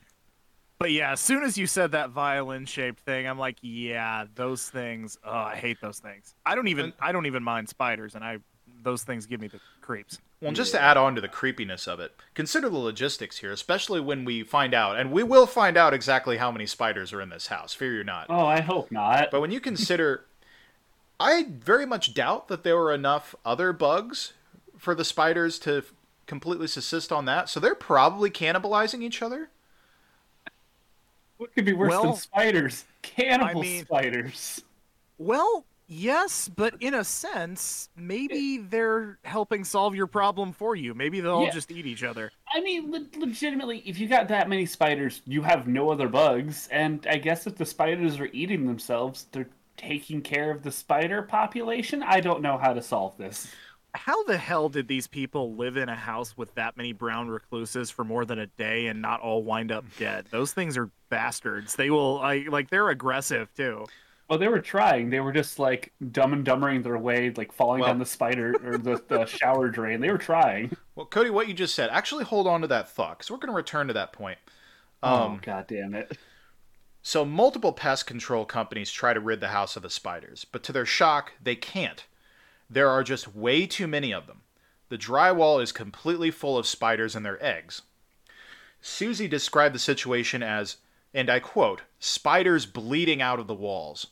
But yeah, as soon as you said that violin shaped thing, I'm like, yeah, those things. Oh, I hate those things. I don't even, I don't even mind spiders, and I, those things give me the creeps. Well, just to add on to the creepiness of it, consider the logistics here, especially when we find out, and we will find out exactly how many spiders are in this house, fear you not. Oh, I hope not. But when you consider, I very much doubt that there were enough other bugs for the spiders to completely subsist on that, so they're probably cannibalizing each other. What could be worse Well, than spiders? Cannibal mean- spiders. Well, yes, but in a sense, maybe they're helping solve your problem for you. Maybe they'll all just eat each other. I mean, le- legitimately, if you got that many spiders, you have no other bugs. And I guess if the spiders are eating themselves, they're taking care of the spider population. I don't know how to solve this. How the hell did these people live in a house with that many brown recluses for more than a day and not all wind up dead? Those things are bastards. They will I like they're aggressive too. Well, they were trying. They were just like dumb and dumbering their way, like falling Well- down the spider or the, the shower drain. They were trying. Well, Cody, what you just said, actually hold on to that thought, because we're going to return to that point. Um, oh, god damn it. So, multiple pest control companies try to rid the house of the spiders, but to their shock, they can't. There are just way too many of them. The drywall is completely full of spiders and their eggs. Susie described the situation as, and I quote, spiders bleeding out of the walls.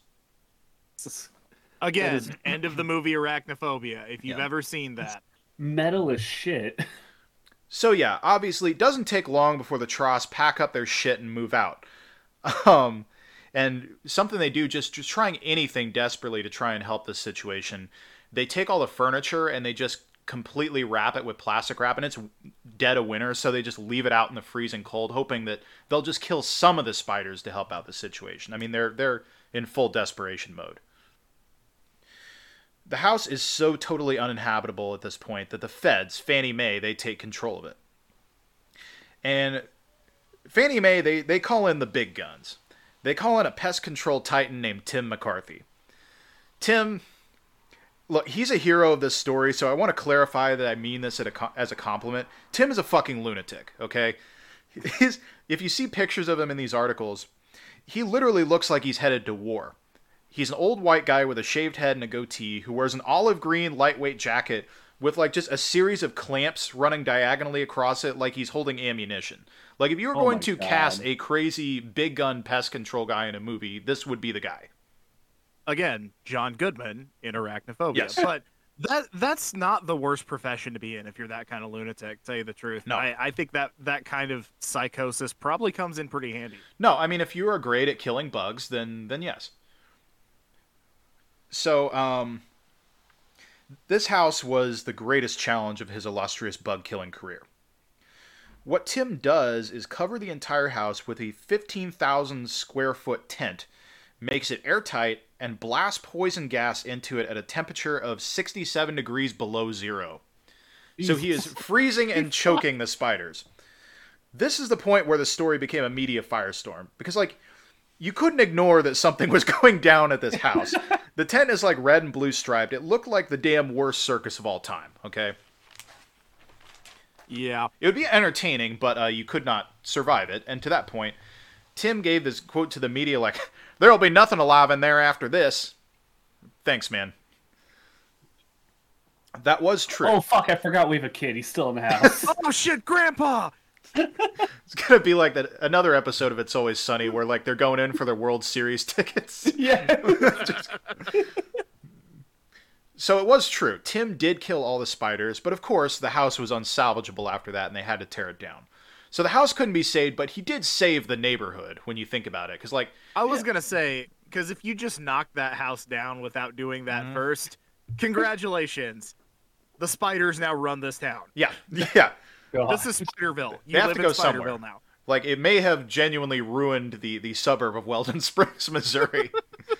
Again, is- end of the movie Arachnophobia, if you've Yeah. ever seen that. Metal as shit. So yeah, obviously it doesn't take long before the Tross pack up their shit and move out. Um, and something they do just just trying anything desperately to try and help this situation. They take all the furniture and they just completely wrap it with plastic wrap and it's dead of winter so they just leave it out in the freezing cold hoping that they'll just kill some of the spiders to help out the situation. I mean they're they're in full desperation mode. The house is so totally uninhabitable at this point that the feds, Fannie Mae, they take control of it. And Fannie Mae, they, they call in the big guns. They call in a pest control titan named Tim McCarthy. Tim, look, he's a hero of this story, so I want to clarify that I mean this at a, as a compliment. Tim is a fucking lunatic, okay? His, if you see pictures of him in these articles, he literally looks like he's headed to war. He's an old white guy with a shaved head and a goatee who wears an olive green lightweight jacket with like just a series of clamps running diagonally across it like he's holding ammunition. Like if you were Oh going to God. cast a crazy big gun pest control guy in a movie, this would be the guy. Again, John Goodman in Arachnophobia. Yes. But that that's not the worst profession to be in if you're that kind of lunatic, tell you the truth. No. I, I think that that kind of psychosis probably comes in pretty handy. No, I mean if you are great at killing bugs, then then yes. So, um this house was the greatest challenge of his illustrious bug killing career. What Tim does is cover the entire house with a 15,000 square foot tent, makes it airtight, and blast poison gas into it at a temperature of 67 degrees below zero. So he is freezing and choking the spiders. This is the point where the story became a media firestorm because, like, you couldn't ignore that something was going down at this house. the tent is like red and blue striped. It looked like the damn worst circus of all time. Okay, Yeah. it would be entertaining, but uh, you could not survive it. And to that point, Tim gave this quote to the media like, "There'll be nothing alive in there after this." Thanks, man. That was true. Oh fuck! I forgot we have a kid. He's still in the house. oh shit, Grandpa! It's gonna be like that another episode of It's Always Sunny where like they're going in for their World Series tickets. yeah. So it was true. Tim did kill all the spiders, but of course the house was unsalvageable after that, and they had to tear it down. So the house couldn't be saved, but he did save the neighborhood when you think about it, because like I was gonna say because if you just knocked that house down without doing that mm-hmm. first, congratulations. The spiders now run this town. yeah, yeah, This is Spiderville. You They have live to in go somewhere. Spiderville now. like it may have genuinely ruined the the suburb of Weldon Springs, Missouri.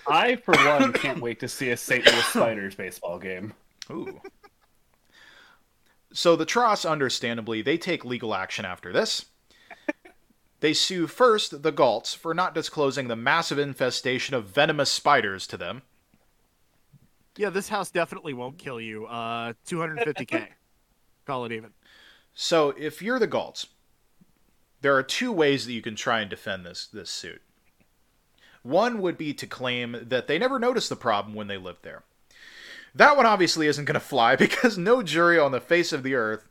I, for one, can't wait to see a St. Louis Spiders baseball game. Ooh. So the Tross, understandably, they take legal action after this. They sue first the Galts for not disclosing the massive infestation of venomous spiders to them. Yeah, this house definitely won't kill you. Uh, 250k. Call it even. So if you're the Galts, there are two ways that you can try and defend this this suit. One would be to claim that they never noticed the problem when they lived there. That one obviously isn't going to fly because no jury on the face of the earth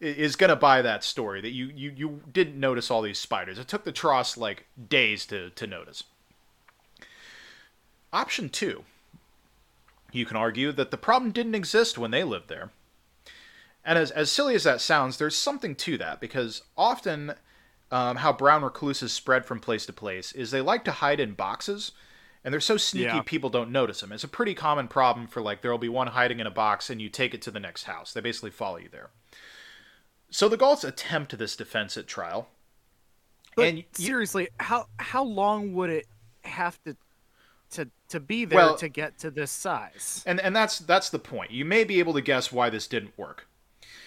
is going to buy that story that you, you you didn't notice all these spiders. It took the Tross like days to to notice. Option 2. You can argue that the problem didn't exist when they lived there. And as, as silly as that sounds, there's something to that because often um, how brown recluses spread from place to place is they like to hide in boxes and they're so sneaky Yeah. people don't notice them. It's a pretty common problem for like there'll be one hiding in a box and you take it to the next house. They basically follow you there. So the Galts attempt this defense at trial. But and you- seriously, how how long would it have to to to be there Well- to get to this size? And and that's that's the point. You may be able to guess why this didn't work.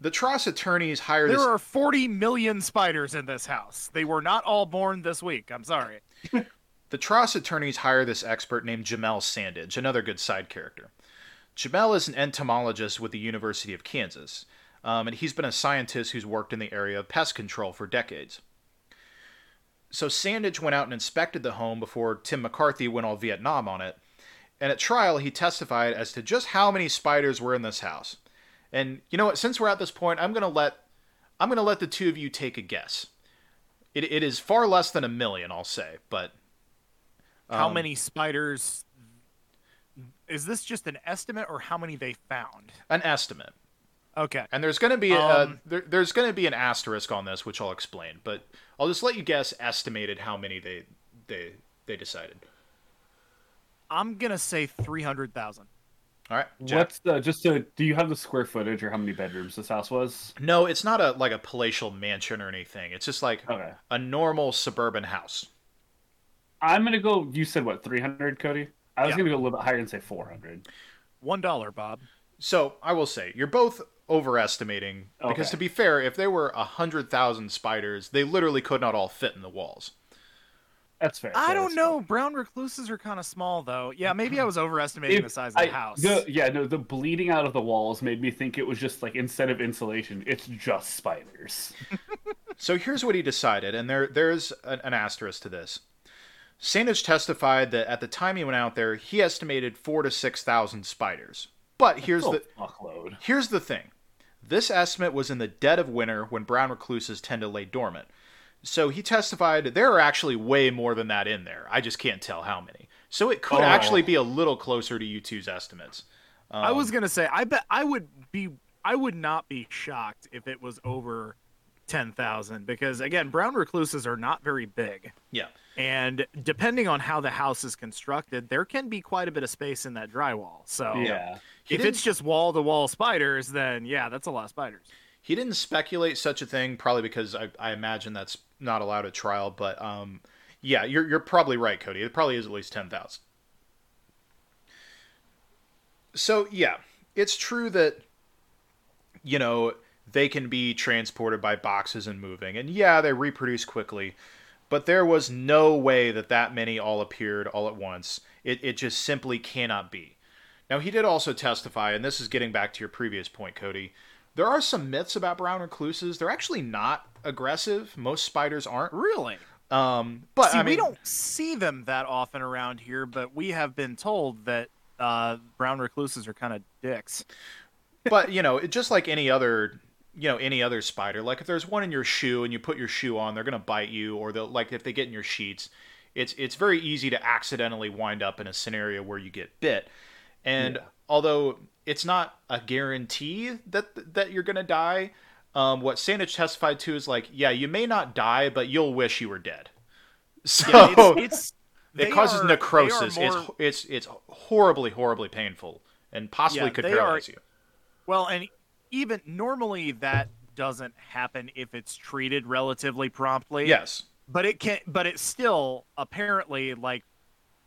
the Tross attorneys hire There this are 40 million spiders in this house. They were not all born this week. I'm sorry. The Tross attorneys hire this expert named Jamel Sandidge, another good side character. Jamel is an entomologist with the University of Kansas, um, and he's been a scientist who's worked in the area of pest control for decades. So Sandage went out and inspected the home before Tim McCarthy went all Vietnam on it, and at trial he testified as to just how many spiders were in this house. And you know what? Since we're at this point, I'm gonna let I'm gonna let the two of you take a guess. It, it is far less than a million, I'll say, but How Um, many spiders? Is this just an estimate or how many they found? an estimate. Okay. And there's going to be a, Um, there, there's going to be an asterisk on this, which I'll explain. But I'll just let you guess estimated how many they they they decided. I'm going to say 300,000. All right, Jack. What's the just to do you have the square footage or how many bedrooms this house was? No, it's not a like a palatial mansion or anything. It's just like Okay. a normal suburban house. I'm gonna go. You said what? 300, Cody. I was Yeah. gonna go a little bit higher and say 400. $1, Bob. So I will say you're both overestimating because to be fair, if there were a hundred thousand spiders, they literally could not all fit in the walls. That's fair. I Yeah, don't know. fair. Brown recluses are kind of small, though. Yeah, maybe I was overestimating the size of the house. the- yeah, no, the bleeding out of the walls made me think it was just like instead of insulation, it's just spiders. So here's what he decided, and there there's an, an asterisk to this. Sandidge testified that at the time he went out there, he estimated four to six thousand spiders. But here's oh, the fuckload. here's the thing: this estimate was in the dead of winter when brown recluses tend to lay dormant. So he testified there are actually way more than that in there. I just can't tell how many. So it could Oh. actually be a little closer to you two's estimates. I Um, was gonna say, I bet I would be, I would not be shocked if it was over ten thousand because again, brown recluses are not very big, yeah. and depending on how the house is constructed, there can be quite a bit of space in that drywall. So Yeah. He if it's just wall to wall spiders, then yeah, that's a lot of spiders. He didn't speculate such a thing, probably because I, I imagine that's not allowed at trial. But um, yeah, you're you're probably right, Cody. It probably is at least ten thousand. So yeah, it's true that you know they can be transported by boxes and moving, and yeah, they reproduce quickly. But there was no way that that many all appeared all at once. It it just simply cannot be. Now he did also testify, and this is getting back to your previous point, Cody. There are some myths about brown recluses. They're actually not aggressive. Most spiders aren't. Really? Um, but See, I mean, we don't see them that often around here, but we have been told that uh, brown recluses are kind of dicks. but you know, it, just like any other, you know, any other spider. Like if there's one in your shoe and you put your shoe on, they're gonna bite you, or they'll like if they get in your sheets, it's it's very easy to accidentally wind up in a scenario where you get bit. And Yeah. although it's not a guarantee that that you're gonna die, um, what Sandidge testified to is like, yeah, you may not die, but you'll wish you were dead. So Yeah, it's, it's it causes are- necrosis. more- It's it's it's horribly horribly painful and possibly Yeah, could they are- paralyze you. Well, and even normally that doesn't happen if it's treated relatively promptly. Yes. But it can but it's still apparently like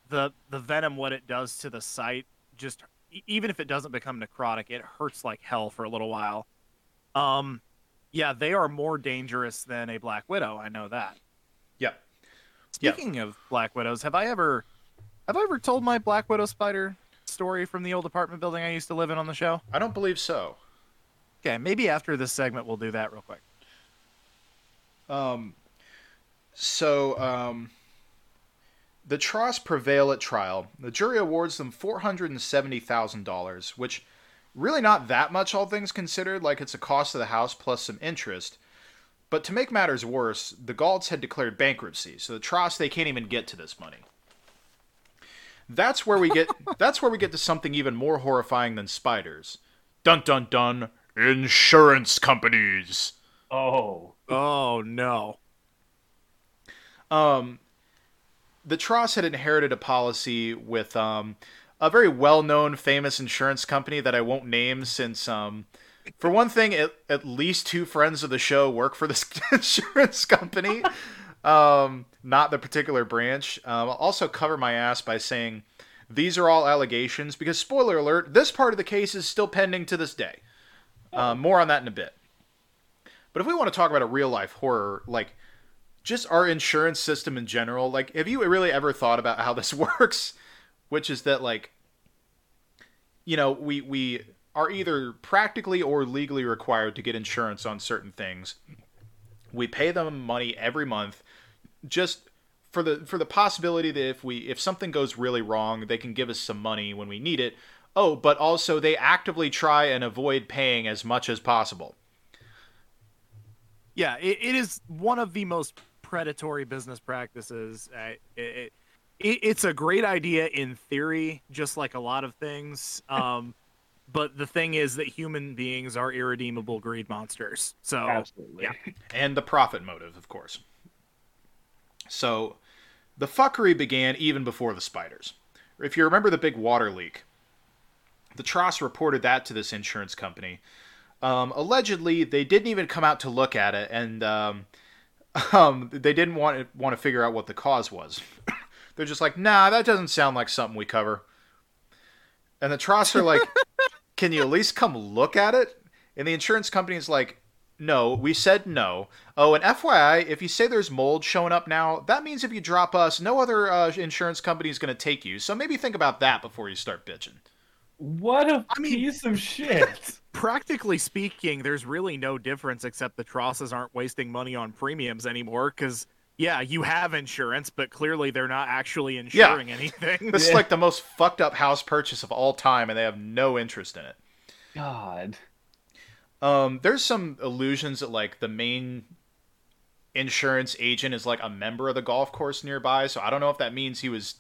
the the venom what it does to the site just even if it doesn't become necrotic, it hurts like hell for a little while. Um yeah, they are more dangerous than a black widow, I know that. Yeah. Yeah. Speaking of black widows, have I ever have I ever told my black widow spider story from the old apartment building I used to live in on the show? I don't believe so. Okay, maybe after this segment we'll do that real quick. Um, so um, the Tross prevail at trial. The jury awards them four hundred and seventy thousand dollars, which really not that much, all things considered. Like it's a cost of the house plus some interest. But to make matters worse, the Galts had declared bankruptcy, so the Tross they can't even get to this money. That's where we get. that's where we get to something even more horrifying than spiders. Dun dun dun. Insurance companies. Oh, Oh no. um, the Tross had inherited a policy with um, a very well-known, famous insurance company that I won't name, since um, for one thing, at, at least two friends of the show work for this insurance company. um, not the particular branch. Um, I'll also cover my ass by saying these are all allegations because, spoiler alert, this part of the case is still pending to this day. Uh, more on that in a bit. But if we want to talk about a real life horror, like just our insurance system in general, like have you really ever thought about how this works? Which is that like you know, we we are either practically or legally required to get insurance on certain things. We pay them money every month just for the for the possibility that if we if something goes really wrong, they can give us some money when we need it. Oh, but also they actively try and avoid paying as much as possible. Yeah, it, it is one of the most predatory business practices. Uh, it, it, it's a great idea in theory, just like a lot of things. Um, but the thing is that human beings are irredeemable greed monsters. So absolutely. yeah. and the profit motive, of course. So, the fuckery began even before the spiders. If you remember the big water leak, the Tross reported that to this insurance company. Um, allegedly, they didn't even come out to look at it, and um, um, they didn't want to, want to figure out what the cause was. They're just like, nah, that doesn't sound like something we cover. And the Tross are like, can you at least come look at it? And the insurance company is like, no, we said no. Oh, and FYI, if you say there's mold showing up now, that means if you drop us, no other uh, insurance company is going to take you. So maybe think about that before you start bitching. What a I mean- piece of shit. practically speaking, there's really no difference except the Trosses aren't wasting money on premiums anymore because. Yeah, you have insurance, but clearly they're not actually insuring anything. This is like the most fucked up house purchase of all time, and they have no interest in it. God. Um, there's some illusions that like the main insurance agent is like a member of the golf course nearby. So I don't know if that means he was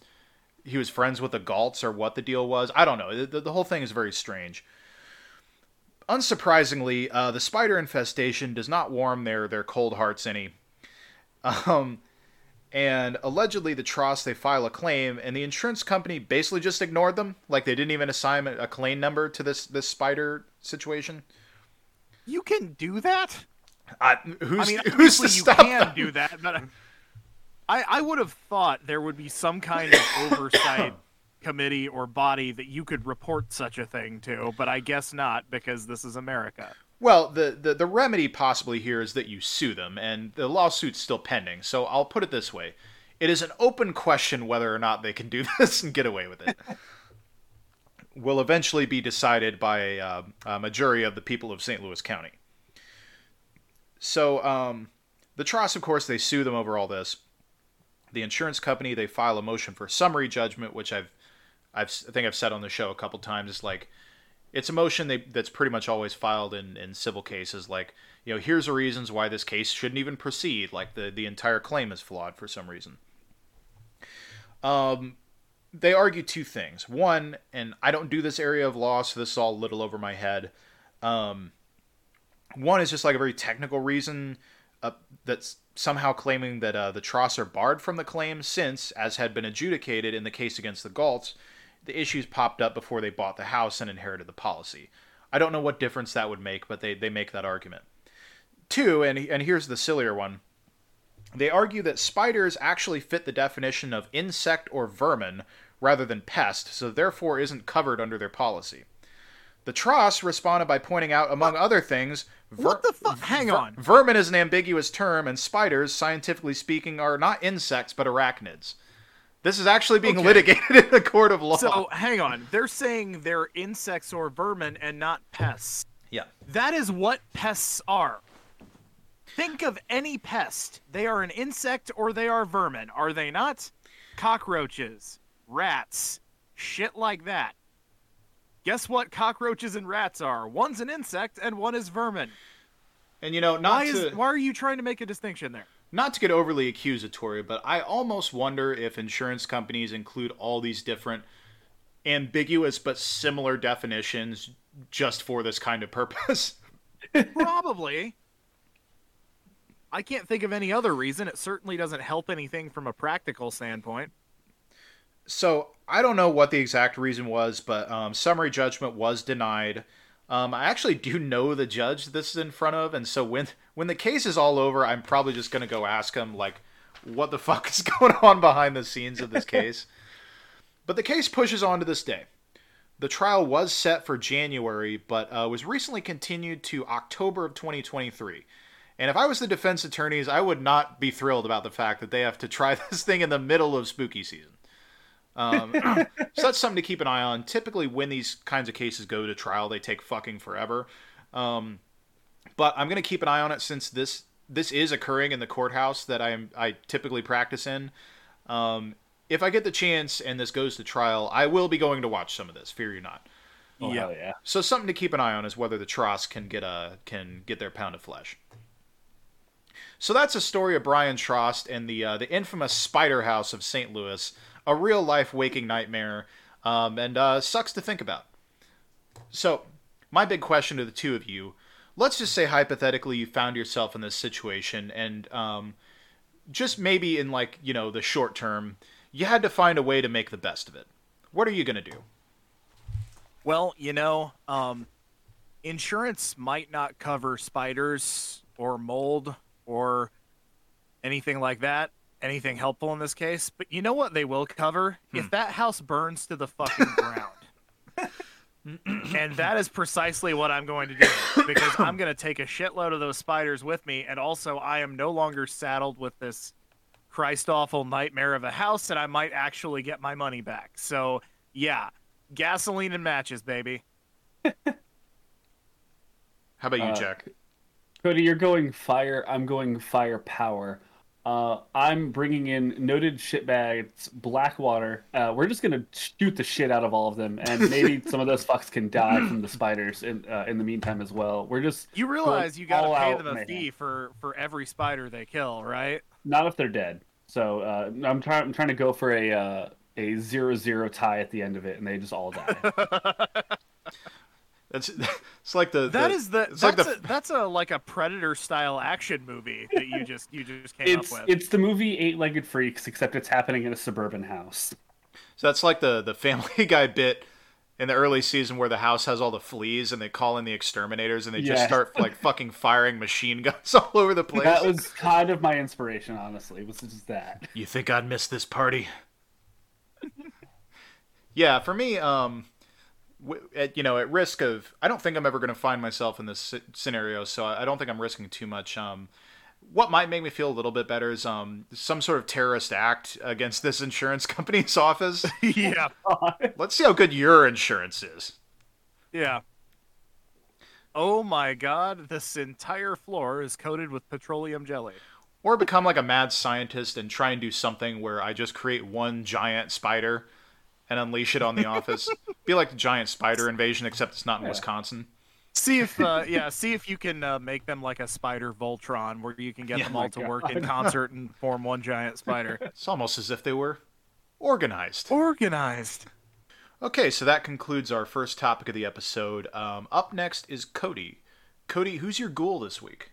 he was friends with the Galts or what the deal was. I don't know. The, the whole thing is very strange. Unsurprisingly, uh, the spider infestation does not warm their their cold hearts any. Um, and allegedly, the Tross they file a claim, and the insurance company basically just ignored them, like they didn't even assign a a claim number to this this spider situation. you can do that? I, who's, I mean, who's to you stop can them? do that, but I, I would have thought there would be some kind of oversight committee or body that you could report such a thing to, but I guess not because this is America. Well, the, the the remedy possibly here is that you sue them, and the lawsuit's still pending. So I'll put it this way: it is an open question whether or not they can do this and get away with it. Will eventually be decided by a, uh, a jury of the people of St. Louis County. So um, the Tross, of course, they sue them over all this. The insurance company they file a motion for summary judgment, which I've I've I think I've said on the show a couple times. It's like it's a motion they, that's pretty much always filed in, in civil cases. Like you know, here's the reasons why this case shouldn't even proceed. Like the the entire claim is flawed for some reason. Um, they argue two things. One, and I don't do this area of law, so this is all a little over my head. Um, one is just like a very technical reason uh, that's somehow claiming that uh, the Tross are barred from the claim since, as had been adjudicated in the case against the Galts, the issues popped up before they bought the house and inherited the policy. I don't know what difference that would make, but they, they make that argument. Two, and, and here's the sillier one they argue that spiders actually fit the definition of insect or vermin rather than pest, so therefore isn't covered under their policy. The Tross responded by pointing out, among other things, ver- What the fuck? Hang ver- on. vermin is an ambiguous term, and spiders, scientifically speaking, are not insects but arachnids. This is actually being Okay. litigated in a court of law. So hang on. They're saying they're insects or vermin and not pests. yeah, That is what pests are. Think of any pest. They are an insect or they are vermin, are they not? Cockroaches, rats, shit like that. Guess what cockroaches and rats are? One's an insect and one is vermin. and you know, not Why to is why are you trying to make a distinction there? not to get overly accusatory, but I almost wonder if insurance companies include all these different ambiguous but similar definitions just for this kind of purpose. Probably. I can't think of any other reason. It certainly doesn't help anything from a practical standpoint. so I don't know what the exact reason was, but um, summary judgment was denied. Um, I actually do know the judge this is in front of, and so when when the case is all over, I'm probably just gonna go ask him like, what the fuck is going on behind the scenes of this case. but the case pushes on to this day. The trial was set for January, but uh, was recently continued to October of 2023. And if I was the defense attorneys, I would not be thrilled about the fact that they have to try this thing in the middle of spooky season. Um, so that's something to keep an eye on. Typically, when these kinds of cases go to trial, they take fucking forever. Um, but I'm gonna keep an eye on it since this this is occurring in the courthouse that I am I typically practice in. Um, if I get the chance and this goes to trial, I will be going to watch some of this. Fear you not. Oh, Yeah. yeah. So something to keep an eye on is whether the Tross can get a can get their pound of flesh. So that's a story of Brian Trost and the uh, the infamous Spider House of St. Louis, a real life waking nightmare, um, and uh, sucks to think about. So my big question to the two of you: Let's just say hypothetically you found yourself in this situation, and um, just maybe in like you know the short term, you had to find a way to make the best of it. What are you gonna do? Well, you know, um, insurance might not cover spiders or mold or anything like that. Anything helpful in this case, but you know what they will cover? If that house burns to the fucking ground. and that is precisely what I'm going to do because I'm going to take a shitload of those spiders with me, and also I am no longer saddled with this Christ awful nightmare of a house, and I might actually get my money back. So, yeah, gasoline and matches, baby. How about you, Uh, Jack? Cody, you're going fire. I'm going firepower. Uh, I'm bringing in noted shitbags, Blackwater. Uh, we're just gonna shoot the shit out of all of them, and maybe some of those fucks can die from the spiders in uh, in the meantime as well. We're just You realize you gotta pay them a fee for for every spider they kill, right? not if they're dead. So uh, I'm trying. I'm trying to go for a uh, a zero zero tie at the end of it, and they just all die. It's it's like the That the- is the that's, like the a, that's a like a predator style action movie that you just you just came it's up with. it's the movie Eight Legged Freaks, except it's happening in a suburban house. so that's like the the Family Guy bit in the early season where the house has all the fleas and they call in the exterminators and they just start like fucking firing machine guns all over the place. That was kind of my inspiration, honestly. Was just that. You think I'd miss this party? yeah, for me, um, w- at, you know, at risk of, I don't think I'm ever going to find myself in this scenario, so I I don't think I'm risking too much. Um, what might make me feel a little bit better is um, some sort of terrorist act against this insurance company's office. yeah, Let's see how good your insurance is. yeah. Oh my god, this entire floor is coated with petroleum jelly. Or become like a mad scientist and try and do something where I just create one giant spider and unleash it on the office. Be like the giant spider invasion, except it's not in Yeah. Wisconsin. See if uh, yeah, see if you can uh, make them like a spider Voltron, where you can get Yeah. them all to work in concert and form one giant spider. It's almost as if they were organized. Organized. Okay, so that concludes our first topic of the episode. Um, up next is Cody. Cody, who's your ghoul this week?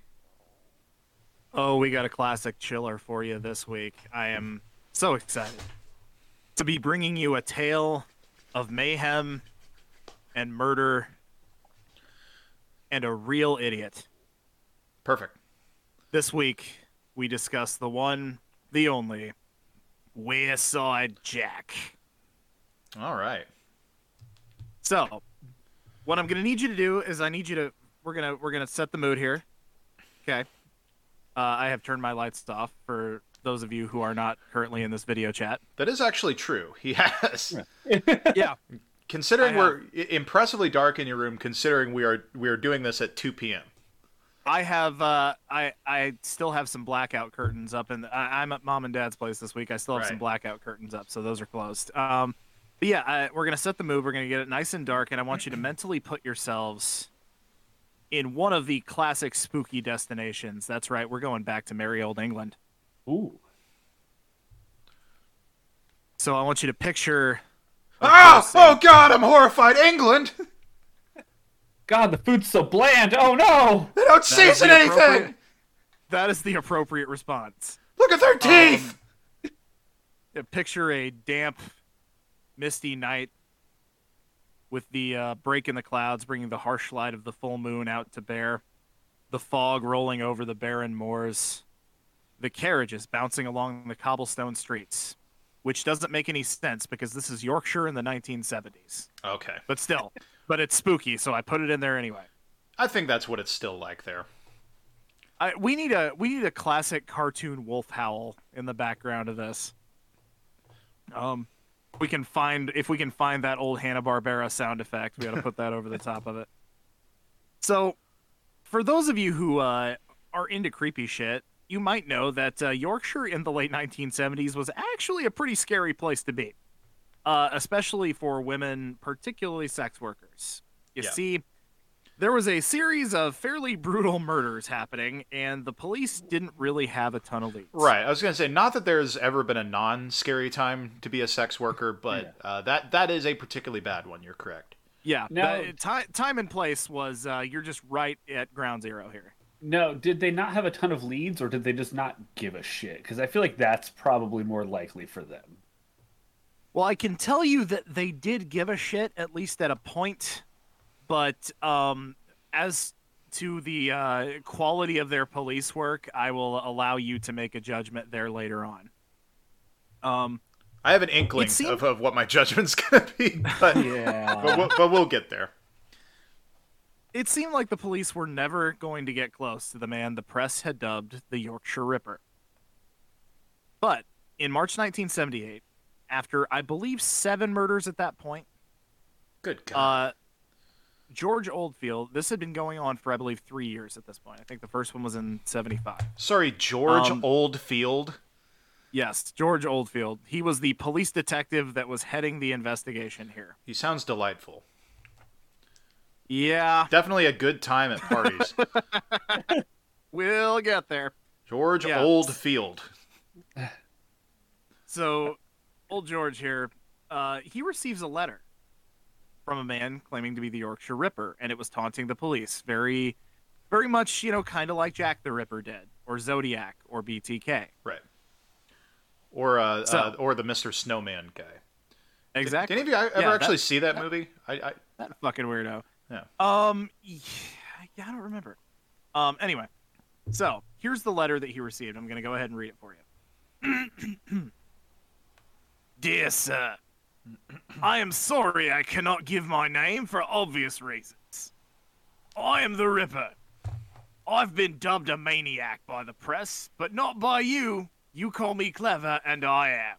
Oh, we got a classic chiller for you this week. I am so excited to be bringing you a tale of mayhem and murder and a real idiot. Perfect. This week, we discuss the one, the only, Wearside Jack. All right. So, what I'm gonna need you to do is I need you to we're gonna we're gonna set the mood here. Okay. Uh, I have turned my lights off for those of you who are not currently in this video chat. That is actually true. He has. Yeah. Considering we're impressively dark in your room, considering we are we are doing this at 2 p.m. I have uh I I still have some blackout curtains up and I, I'm at mom and dad's place this week. I still have some blackout curtains up, so those are closed. Um but yeah, I, we're gonna set the mood. We're gonna get it nice and dark, and I want you to mentally put yourselves in one of the classic spooky destinations. That's right, we're going back to merry old England. Ooh. So I want you to picture. Ah! Oh God! I'm horrified. England. God, the food's so bland. Oh no! They don't That is season anything. That is the appropriate response. Look at their teeth. Yeah, Picture a damp, misty night with the uh, break in the clouds bringing the harsh light of the full moon out to bear, the fog rolling over the barren moors, the carriages bouncing along the cobblestone streets, which doesn't make any sense because this is Yorkshire in the 1970s. okay. But still, but it's spooky, so I put it in there anyway. I think that's what it's still like there. I, we need a we need a classic cartoon wolf howl in the background of this. Um, we can find if we can find that old Hanna Barbera sound effect. We got to put that over the top of it. So, for those of you who uh, are into creepy shit, you might know that uh, Yorkshire in the late 1970s was actually a pretty scary place to be, uh, especially for women, particularly sex workers. You Yeah. see, there was a series of fairly brutal murders happening, and the police didn't really have a ton of leads. Right. I was gonna say not that there's ever been a non-scary time to be a sex worker, but uh, that that is a particularly bad one. You're correct. Yeah. Now- the time, time and place was uh, you're just right at ground zero here. No, did they not have a ton of leads, or did they just not give a shit? Because I feel like that's probably more likely for them. Well, I can tell you that they did give a shit at least at a point, but um, as to the uh, quality of their police work, I will allow you to make a judgment there later on. Um, I have an inkling seemed- of, of what my judgment's gonna be, but Yeah. but, we'll, but we'll get there. It seemed like the police were never going to get close to the man the press had dubbed the Yorkshire Ripper. But in March 1978, after I believe seven murders at that point, Good God. uh, George Oldfield, this had been going on for I believe three years at this point. I think the first one was in 75. Sorry, George um, Oldfield. Yes, George Oldfield. He was the police detective that was heading the investigation here. He sounds delightful. Yeah, Definitely a good time at parties. we'll get there. George Yeah. Oldfield. So, old George here, uh, he receives a letter from a man claiming to be the Yorkshire Ripper, and it was taunting the police. Very, very much, you know, kind of like Jack the Ripper did, or Zodiac, or BTK. Right. Or uh, So- uh or the Mr. Snowman guy. Exactly. Did any of you ever Yeah, actually that- see that movie? I, I That fucking weirdo. Yeah. Um. Yeah, I don't remember. Um. Anyway, so here's the letter that he received. I'm gonna go ahead and read it for you. Dear sir, I am sorry I cannot give my name for obvious reasons. I am the Ripper. I've been dubbed a maniac by the press, but not by you. You call me clever, and I am.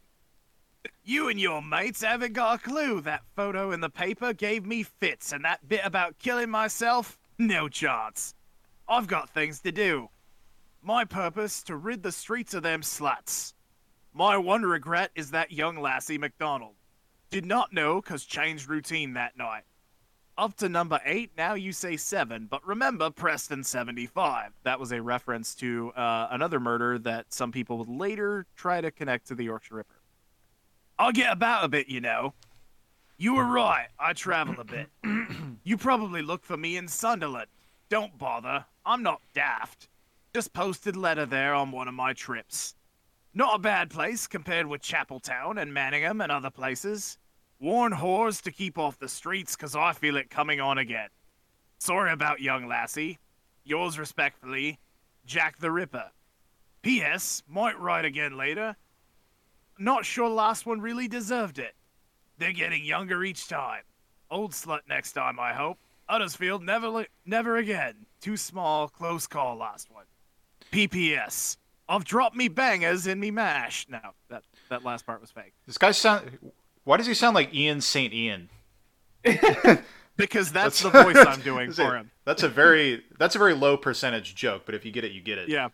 You and your mates haven't got a clue. That photo in the paper gave me fits, and that bit about killing myself? No chance. I've got things to do. My purpose to rid the streets of them sluts. My one regret is that young lassie McDonald. Did not know, cause changed routine that night. Up to number eight, now you say seven, but remember Preston 75. That was a reference to uh, another murder that some people would later try to connect to the Yorkshire Ripper. I'll get about a bit, you know. You were right, I travel a bit. you probably look for me in Sunderland. Don't bother, I'm not daft. Just posted letter there on one of my trips. Not a bad place compared with Chapeltown and Manningham and other places. Warn whores to keep off the streets 'cause I feel it coming on again. Sorry about young lassie. Yours respectfully, Jack the Ripper. P.S. Might write again later. Not sure last one really deserved it. They're getting younger each time. Old slut next time, I hope. Uddersfield, never, li- never again. Too small, close call last one. P.P.S. I've dropped me bangers in me mash. No, that that last part was fake. This guy sound. Why does he sound like Ian St. Ian? Because that's, the voice I'm doing That's for a- him. That's a very that's a very low percentage joke, but if you get it, you get it. Yeah.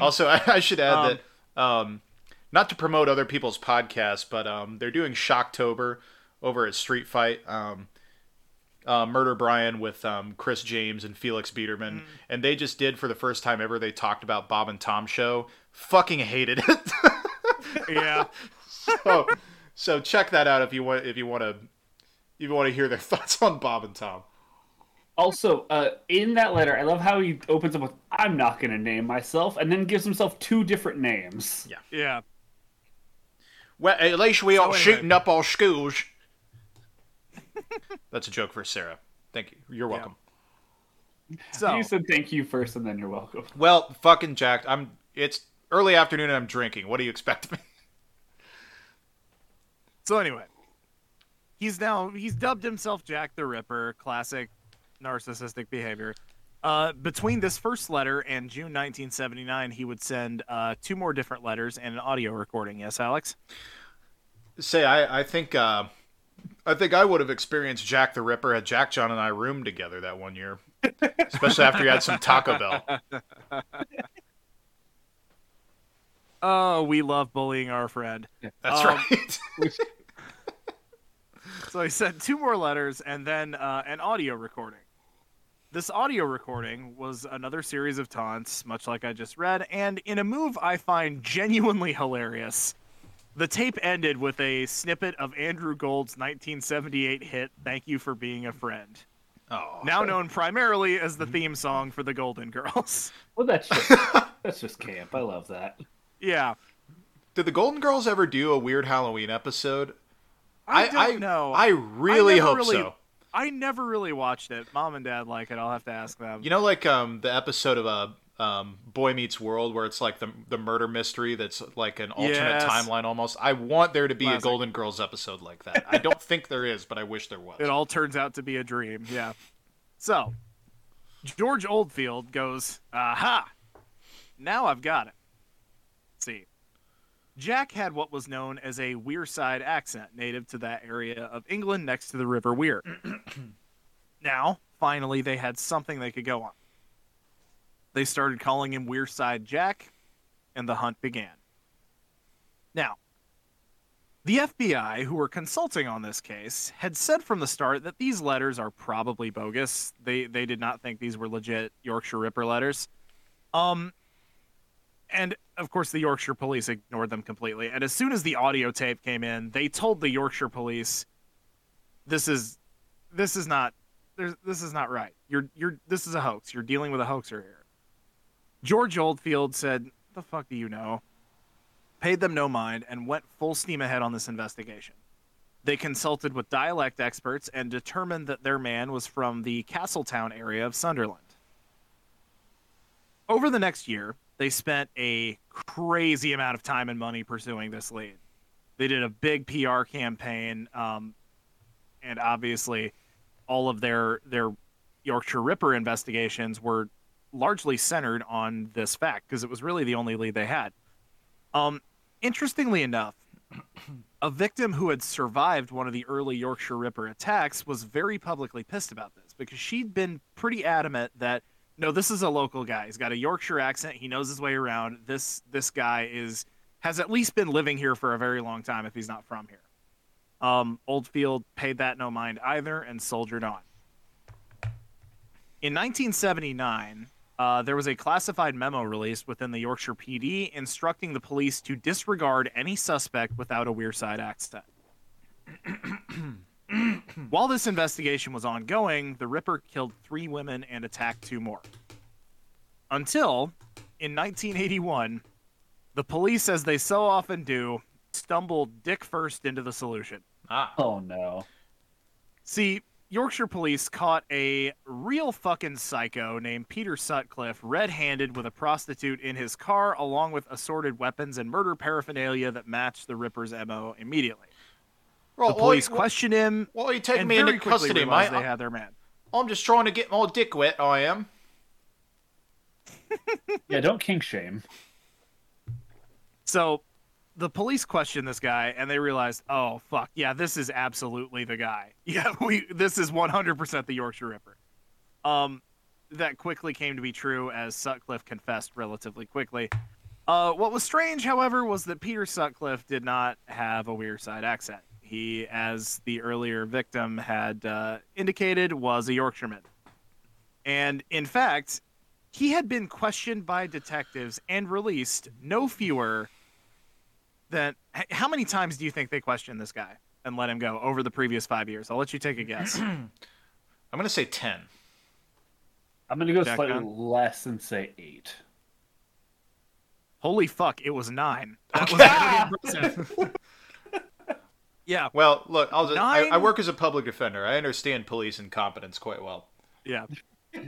Also, I, I should add Um, that um, not to promote other people's podcasts, but um, they're doing Shocktober over at Street Fight. Um, uh, Murder Brian with um, Chris James and Felix Biederman, and they just did for the first time ever. They talked about Bob and Tom show. Fucking hated it. Yeah. so, so check that out if you want. If you want to, if you want to hear their thoughts on Bob and Tom. Also, uh, in that letter, I love how he opens up with "I'm not going to name myself," and then gives himself two different names. Yeah. Yeah. Well, at least we aren't anyway. shooting up our schools. That's a joke for Sarah. Thank you. You're welcome. So You said thank you first, and then you're welcome. Well, fucking jacked. I'm. It's early afternoon and I'm drinking. What do you expect of me? so anyway, he's now he's dubbed himself Jack the Ripper. Classic narcissistic behavior. Uh, between this first letter and June 1979, he would send uh, two more different letters and an audio recording. Yes, Alex. Say, I, I think, uh, I think I would have experienced Jack the Ripper had Jack John and I roomed together that one year, especially after he had some Taco Bell. Oh, we love bullying our friend. That's Um, right. So he sent two more letters and then uh, an audio recording. This audio recording was another series of taunts, much like I just read, and in a move I find genuinely hilarious. The tape ended with a snippet of Andrew Gold's 1978 hit "Thank You for Being a Friend," oh. now known primarily as the mm-hmm. theme song for the Golden Girls. Well, that's just, that's just camp. I love that. yeah, Did the Golden Girls ever do a weird Halloween episode? I, don't know. I really never hope really- so. I never really watched it. Mom and Dad like it. I'll have to ask them. You know, like um, the episode of uh, um, Boy Meets World, where it's like the the murder mystery that's like an alternate Yes. timeline almost. I want there to be a Golden Girls episode like that. I don't think there is, but I wish there was. It all turns out to be a dream. Yeah. So, George Oldfield goes, Aha! Now I've got it. Jack had what was known as a Wearside accent, native to that area of England next to the River Wear. now, finally, they had something they could go on. They started calling him Wearside Jack, and the hunt began. Now, the FBI, who were consulting on this case, had said from the start that these letters are probably bogus. They they did not think these were legit Yorkshire Ripper letters. Um and of course the Yorkshire police ignored them completely. And as soon as the audio tape came in, they told the Yorkshire police this is this is not this is not right. You're you're this is a hoax. You're dealing with a hoaxer here. George Oldfield said, "The fuck do you know?" paid them no mind, and went full steam ahead on this investigation. They consulted with dialect experts and determined that their man was from the Castletown area of Sunderland. Over the next year, they spent a crazy amount of time and money pursuing this lead. They did a big PR campaign, um, and obviously, all of their their Yorkshire Ripper investigations were largely centered on this fact because it was really the only lead they had. Um, interestingly enough, a victim who had survived one of the early Yorkshire Ripper attacks was very publicly pissed about this because she'd been pretty adamant that no, this is a local guy. He's got a Yorkshire accent. He knows his way around. This this guy is has at least been living here for a very long time if he's not from here. Um, Oldfield paid that no mind either and soldiered on. In 1979, uh, there was a classified memo released within the Yorkshire PD instructing the police to disregard any suspect without a Wearside accent. While this investigation was ongoing, the Ripper killed three women and attacked two more. Until, in 1981, the police, as they so often do, stumbled dick first into the solution. Ah. Oh no. See, Yorkshire police caught a real fucking psycho named Peter Sutcliffe red handed with a prostitute in his car, along with assorted weapons and murder paraphernalia that matched the Ripper's MO immediately. Well, The police well, questioned him. are you taking me into custody, realized mate. They had their man. I'm just trying to get my dick wet. I am. Yeah, don't kink shame. So the police question this guy and they realized, oh fuck, yeah, this is absolutely the guy. Yeah, we this is 100% the Yorkshire Ripper. Um, that quickly came to be true as Sutcliffe confessed relatively quickly. Uh, what was strange, however, was that Peter Sutcliffe did not have a Wearside accent. He, as the earlier victim had uh, indicated, was a Yorkshireman. And in fact, he had been questioned by detectives and released no fewer than how many times do you think they questioned this guy and let him go over the previous five years? I'll let you take a guess. I'm gonna say ten. I'm gonna go Jack slightly Gunn? less and say eight. Holy fuck, it was nine. That was Okay. pretty impressive. Yeah, Well, look, I'll just, I, I work as a public defender. I understand police incompetence quite well. yeah.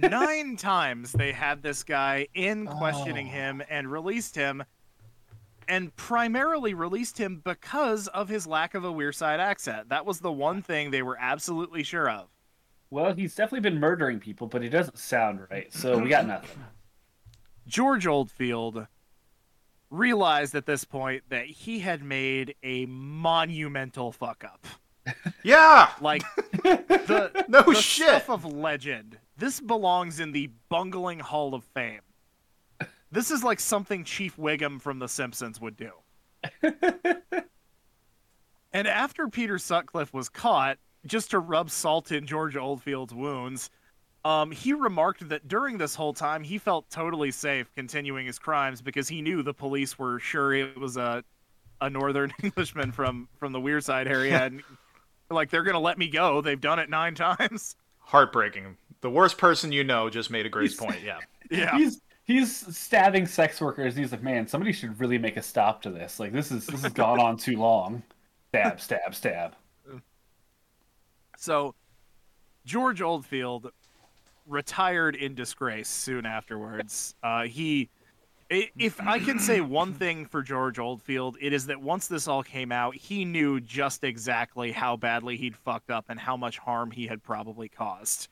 Nine times they had this guy in questioning Oh. him and released him, and primarily released him because of his lack of a Wearside accent. That was the one thing they were absolutely sure of. Well, he's definitely been murdering people, but he doesn't sound right, so we got nothing. George Oldfield realized at this point that he had made a monumental fuck up. Yeah. Like the No the shit. stuff of legend. This belongs in the bungling hall of fame. This is like something Chief Wiggum from The Simpsons would do. and after Peter Sutcliffe was caught, just to rub salt in George Oldfield's wounds, um, he remarked that during this whole time he felt totally safe continuing his crimes because he knew the police were sure it was a a northern Englishman from from the Wearside area, and like they're gonna let me go. They've done it nine times. Heartbreaking. The worst person you know just made a great He's- point. Yeah. Yeah, He's he's stabbing sex workers. And he's like, man, somebody should really make a stop to this. Like this is this has gone on too long. Stab, stab, stab. So George Oldfield retired in disgrace soon afterwards. Uh, he, if I can say one thing for George Oldfield, it is that once this all came out, he knew just exactly how badly he'd fucked up and how much harm he had probably caused.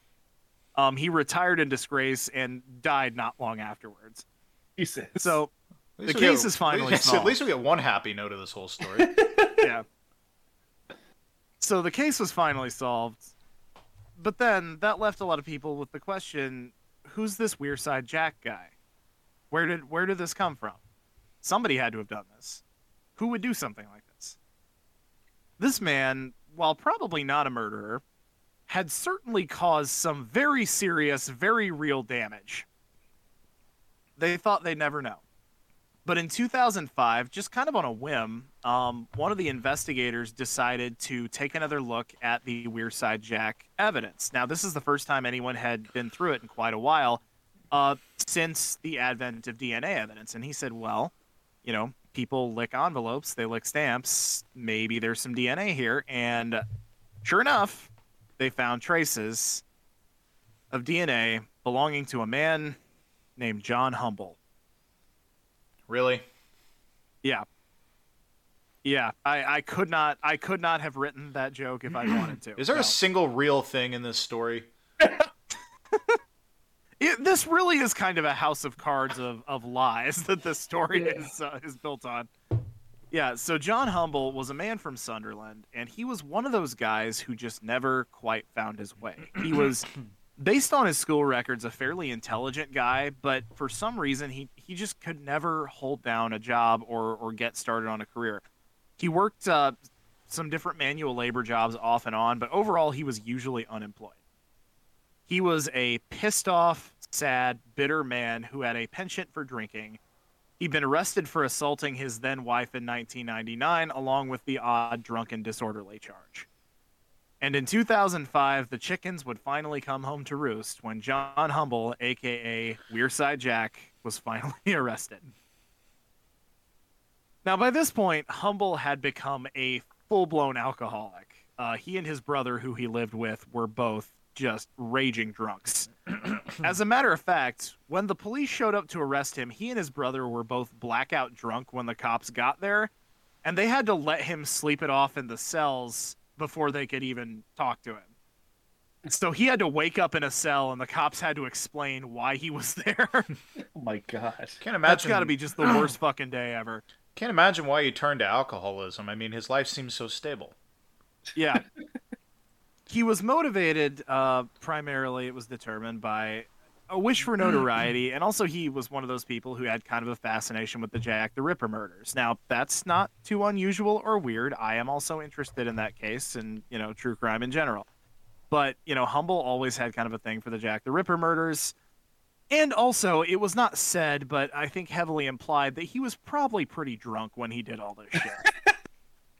Um, he retired in disgrace and died not long afterwards. Jesus. So The case get- is finally yes, At solved. least we get one happy note of this whole story. yeah. So the case was finally solved. But then that left a lot of people with the question, who's this Wearside Jack guy? Where did where did this come from? Somebody had to have done this. Who would do something like this? This man, while probably not a murderer, had certainly caused some very serious, very real damage. They thought they'd never know. But in 2005, just kind of on a whim, um, one of the investigators decided to take another look at the Wearside Jack evidence. Now, this is the first time anyone had been through it in quite a while uh, since the advent of DNA evidence. And he said, well, you know, people lick envelopes, they lick stamps. Maybe there's some DNA here. And sure enough, they found traces of DNA belonging to a man named John Humble. really? Yeah. Yeah, I, I could not I could not have written that joke if I wanted to. Is there No. a single real thing in this story? It, this really is kind of a house of cards of, of lies that this story Yeah. is uh, is built on. Yeah, so John Humble was a man from Sunderland, and he was one of those guys who just never quite found his way. He was, based on his school records, a fairly intelligent guy, but for some reason he, he just could never hold down a job or, or get started on a career. He worked uh, some different manual labor jobs off and on, but overall, he was usually unemployed. He was a pissed off, sad, bitter man who had a penchant for drinking. He'd been arrested for assaulting his then wife in 1999, along with the odd drunken disorderly charge. And in 2005, the chickens would finally come home to roost when John Humble, aka Wearside Jack, was finally arrested. Now, by this point, Humble had become a full blown alcoholic. Uh, he and his brother, who he lived with, were both just raging drunks. As a matter of fact, when the police showed up to arrest him, he and his brother were both blackout drunk when the cops got there, and they had to let him sleep it off in the cells before they could even talk to him. So he had to wake up in a cell, and the cops had to explain why he was there. Oh my god. Can't That's imagine. got to be just the worst fucking day ever. Can't imagine why he turned to alcoholism. I mean, his life seems so stable. Yeah. he was motivated uh, primarily, it was determined by a wish for notoriety, and also he was one of those people who had kind of a fascination with the Jack the Ripper murders. Now, that's not too unusual or weird. I am also interested in that case and, you know, true crime in general. But, you know, Humble always had kind of a thing for the Jack the Ripper murders. And also, it was not said, but I think heavily implied that he was probably pretty drunk when he did all this shit.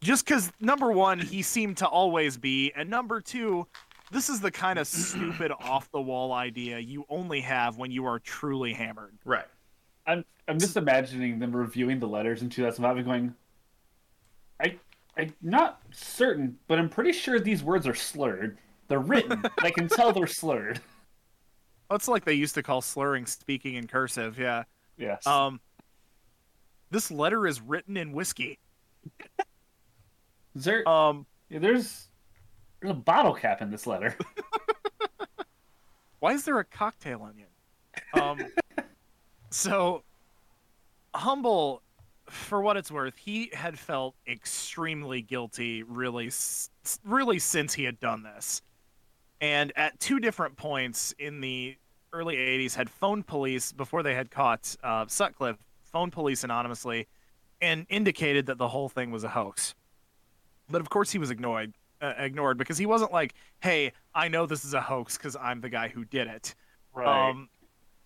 Just because, number one, he seemed to always be, and number two, this is the kind of stupid off the wall idea you only have when you are truly hammered. Right. I'm I'm just imagining them reviewing the letters in 2005 and going, I I'm not certain, but I'm pretty sure these words are slurred. They're written. and I can tell they're slurred. Oh, It's like they used to call slurring speaking in cursive, yeah. Yes. Um, this letter is written in whiskey. Is there, Um, yeah, there's there's a bottle cap in this letter. why is there a cocktail onion? Um, so humble, for what it's worth, he had felt extremely guilty, really, really since he had done this, and at two different points in the early '80s, had phoned police before they had caught uh, Sutcliffe, phoned police anonymously, and indicated that the whole thing was a hoax. But of course, he was ignored. Uh, ignored because he wasn't like, "Hey, I know this is a hoax because I'm the guy who did it." Um,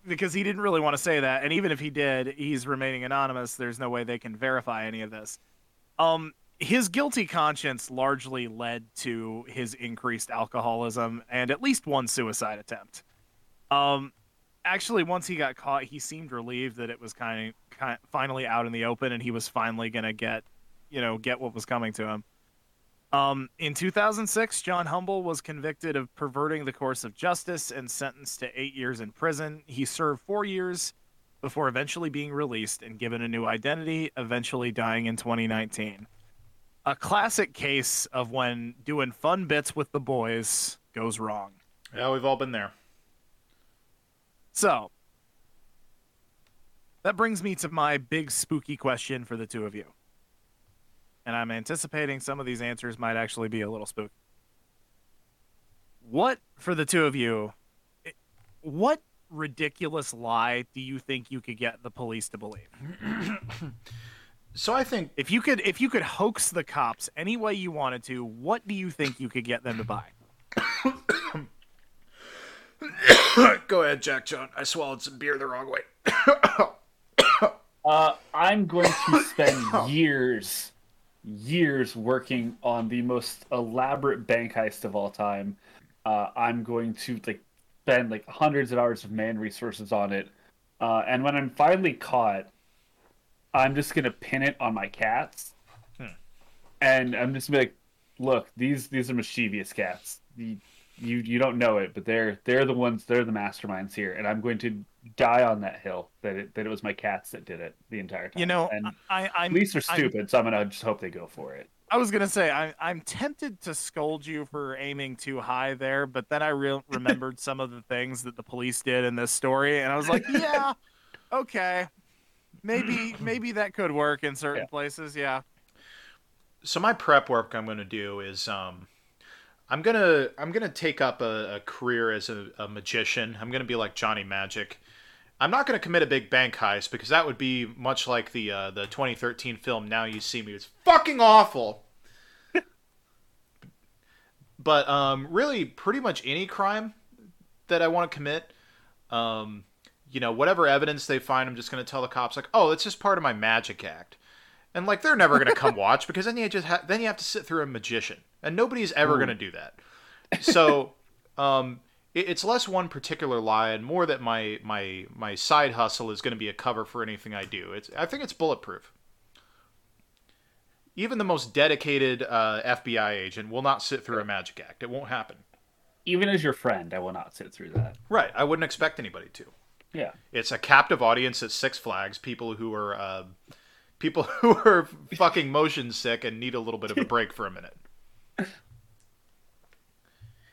because he didn't really want to say that, and even if he did, he's remaining anonymous. There's no way they can verify any of this. Um, his guilty conscience largely led to his increased alcoholism and at least one suicide attempt. Um, actually, once he got caught, he seemed relieved that it was kind of, kind finally out in the open, and he was finally gonna get, you know, get what was coming to him. Um, in 2006, John Humble was convicted of perverting the course of justice and sentenced to eight years in prison. He served four years before eventually being released and given a new identity, eventually dying in 2019. A classic case of when doing fun bits with the boys goes wrong. Yeah, we've all been there. So, that brings me to my big spooky question for the two of you. And I'm anticipating some of these answers might actually be a little spooky. What, for the two of you, what ridiculous lie do you think you could get the police to believe? So I think If you could if you could hoax the cops any way you wanted to, what do you think you could get them to buy? Go ahead, Jack John. I swallowed some beer the wrong way. Uh, I'm going to spend years, years working on the most elaborate bank heist of all time. Uh, I'm going to like spend like hundreds of hours of man resources on it, uh, and when I'm finally caught, I'm just gonna pin it on my cats, hmm. and I'm just gonna be like, "Look, these these are mischievous cats. You, you you don't know it, but they're they're the ones. They're the masterminds here, and I'm going to die on that hill that it that it was my cats that did it the entire time. You know, and I I'm police are I'm- stupid, so I'm gonna just hope they go for it. I was gonna say I, I'm tempted to scold you for aiming too high there, but then I re- remembered some of the things that the police did in this story, and I was like, yeah, okay, maybe maybe that could work in certain Yeah. places. Yeah, so my prep work I'm going to do is um, I'm gonna I'm gonna take up a, a career as a, a magician. I'm gonna be like Johnny Magic. I'm not gonna commit a big bank heist because that would be much like the uh, the 2013 film Now You See Me. It's fucking awful. but um, really, pretty much any crime that I want to commit, um, you know, whatever evidence they find, I'm just going to tell the cops like, "Oh, it's just part of my magic act," and like they're never going to come watch because then you just ha- then you have to sit through a magician, and nobody's ever going to do that. So, um, it, it's less one particular lie and more that my my my side hustle is going to be a cover for anything I do. It's I think it's bulletproof. Even the most dedicated uh, FBI agent will not sit through a magic act. It won't happen. Even as your friend, I will not sit through that. Right. I wouldn't expect anybody to. Yeah. It's a captive audience at Six Flags. People who are uh, people who are fucking motion sick and need a little bit of a break for a minute.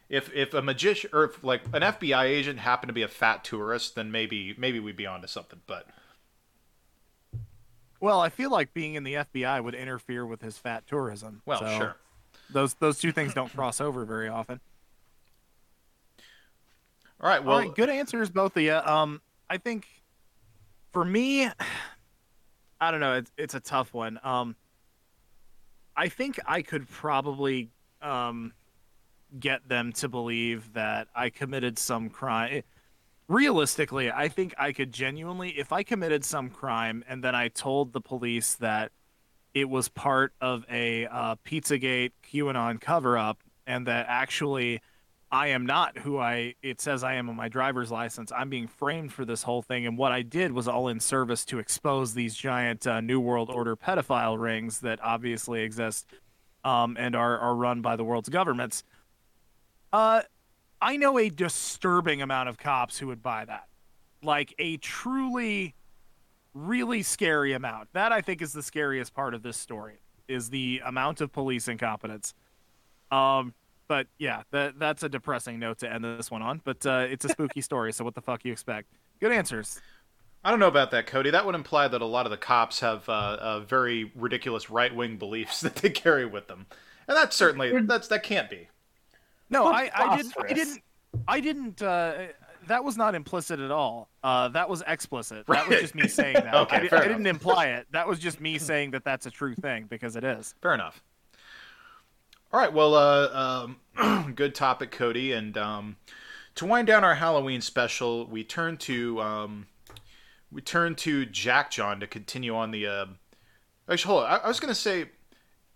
If if a magician or if like an FBI agent happened to be a fat tourist, then maybe maybe we'd be onto something. But Well, I feel like being in the FBI would interfere with his fat tourism. well, so sure. Those those two things don't cross over very often. All right. Well, All right, good answers, both of you. Um, I think for me, I don't know. It's it's a tough one. Um, I think I could probably um get them to believe that I committed some crime. Realistically, I think I could genuinely, if I committed some crime and then I told the police that it was part of a uh, Pizzagate QAnon cover up and that actually I am not who I it says I am on my driver's license. I'm being framed for this whole thing, and what I did was all in service to expose these giant uh, New World Order pedophile rings that obviously exist um, and are are run by the world's governments. Uh, I know a disturbing amount of cops who would buy that, like a truly, really scary amount. That I think is the scariest part of this story is the amount of police incompetence. Um, but yeah, that that's a depressing note to end this one on. But uh, it's a spooky story, so what the fuck you expect? Good answers. I don't know about that, Cody. That would imply that a lot of the cops have uh, uh, very ridiculous right wing beliefs that they carry with them, and that's certainly that's that can't be. No, I, I didn't. I didn't. I didn't. Uh, that was not implicit at all. Uh, that was explicit. That was just me saying that. Okay, I, I didn't imply it. That was just me saying that that's a true thing because it is. Fair enough. All right. Well, uh, um, good topic, Cody. And um, to wind down our Halloween special, we turn to um, we turn to Jack John to continue on the. Uh, actually, hold on. I, I was gonna say,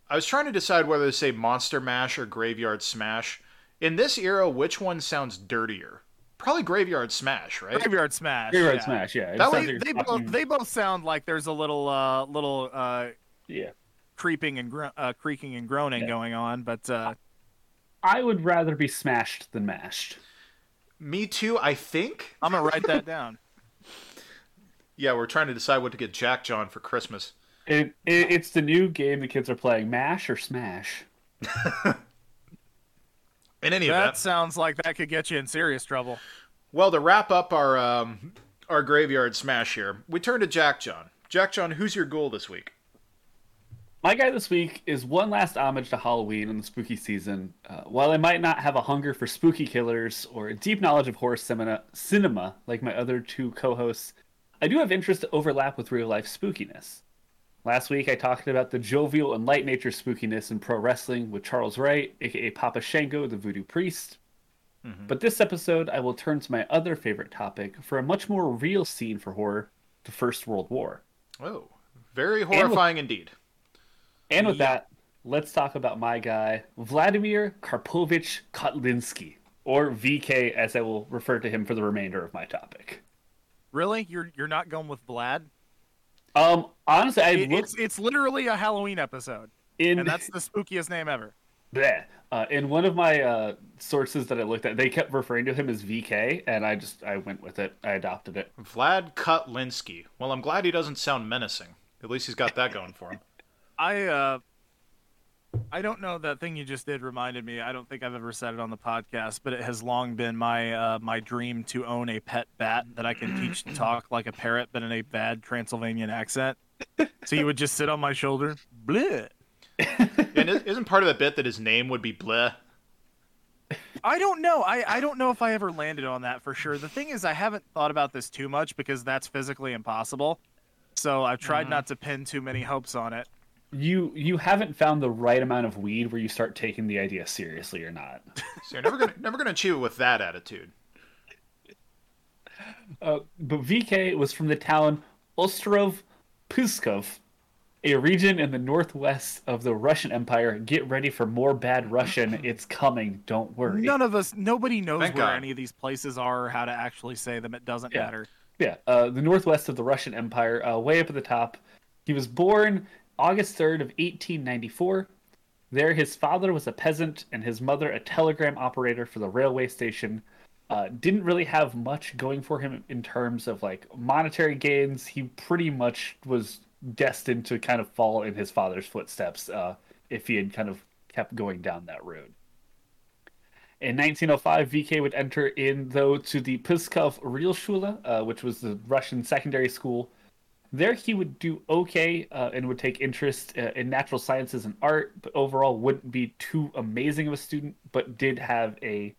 I was trying to decide whether to say Monster Mash or Graveyard Smash. In this era, which one sounds dirtier? Probably Graveyard Smash, right? Graveyard smash. Graveyard yeah. Smash, yeah. That way- like They both, they both sound like there's a little uh, little uh, yeah. Creeping and gro- uh, creaking and groaning Yeah. going on, but uh, I would rather be smashed than mashed. Me too. I think. I'm gonna write that down. Yeah, we're trying to decide what to get Jack John for Christmas. It, it it's the new game the kids are playing, Mash or Smash. In any That event, sounds like that could get you in serious trouble. Well, to wrap up our um, our graveyard smash here, we turn to Jack John. Jack John, who's your goal this week? My guy this week is one last homage to Halloween and the spooky season. Uh, while I might not have a hunger for spooky killers or a deep knowledge of horror cinema, cinema like my other two co-hosts, I do have interest to overlap with real life spookiness. Last week I talked about the jovial and light nature spookiness in pro wrestling with Charles Wright, aka Papa Shango, the voodoo priest. But this episode I will turn to my other favorite topic for a much more real scene for horror, the First World War. Oh, very horrifying indeed. And with Yeah. that, let's talk about my guy, Vladimir Karpovich Kotlinsky, or VK as I will refer to him for the remainder of my topic. Really, you're you're not going with Vlad? Um, honestly, I It- looked it's it's literally a Halloween episode, in and that's the spookiest name ever. bleh. Uh, in one of my uh, sources that I looked at, they kept referring to him as VK, and I just I went with it. I adopted it. Vlad Kotlinsky. Well, I'm glad he doesn't sound menacing. At least he's got that going for him. I uh, I don't know that thing you just did reminded me. I don't think I've ever said it on the podcast, but it has long been my uh, my dream to own a pet bat that I can teach to talk like a parrot, but in a bad Transylvanian accent. So you would just sit on my shoulder, bleh. And isn't part of the bit that his name would be Bleh? I don't know. I, I don't know if I ever landed on that for sure. The thing is, I haven't thought about this too much because that's physically impossible. So I've tried not to pin too many hopes on it. You you haven't found the right amount of weed where you start taking the idea seriously or not. So you're never gonna never gonna achieve it with that attitude. Uh, but VK was from the town Ostrov Puskov, a region in the northwest of the Russian Empire. Get ready for more bad Russian. It's coming. Don't worry. None of us, nobody knows Thank where God. any of these places are or how to actually say them. It doesn't Yeah. matter. Yeah, uh, the northwest of the Russian Empire, uh, way up at the top. He was born August 3rd of 1894. There, his father was a peasant and his mother a telegram operator for the railway station. Uh, didn't really have much going for him in terms of like monetary gains. He pretty much was destined to kind of fall in his father's footsteps uh, if he had kind of kept going down that road. In 1905, VK would enter in, though, to the Piskov Realschule, uh, which was the Russian secondary school. There, he would do okay uh, and would take interest uh, in natural sciences and art, but overall wouldn't be too amazing of a student, but did have a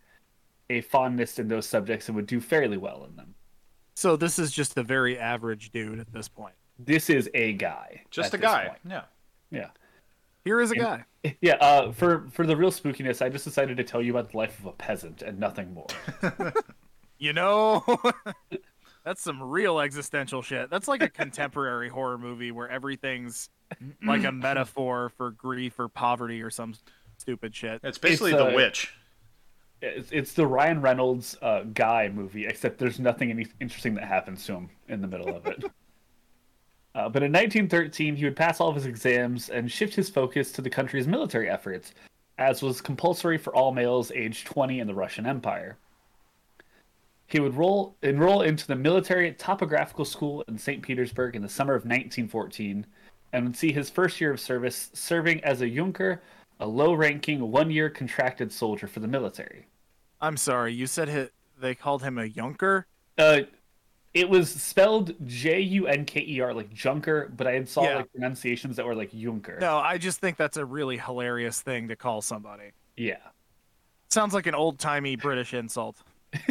a fondness in those subjects and would do fairly well in them. So this is just a very average dude at this point. This is a guy. Just a guy. point. Yeah. Yeah. Here is a guy. Yeah, uh, for for the real spookiness, I just decided to tell you about the life of a peasant and nothing more. You know, that's some real existential shit. That's like a contemporary horror movie where everything's like a metaphor for grief or poverty or some stupid shit. It's basically It's, the uh, witch. It's, it's the Ryan Reynolds uh, guy movie, except there's nothing any interesting that happens to him in the middle of it. uh, but in 1913, he would pass all of his exams and shift his focus to the country's military efforts, as was compulsory for all males aged 20 in the Russian Empire. He would roll, enroll into the military topographical school in St. Petersburg in the summer of 1914 and would see his first year of service serving as a Junker, a low ranking, one year contracted soldier for the military. I'm sorry, you said hi they called him a Junker? Uh, it was spelled J U N K E R, like Junker, but I had saw Yeah. like pronunciations that were like Junker. No, I just think that's a really hilarious thing to call somebody. Yeah. Sounds like an old timey British insult.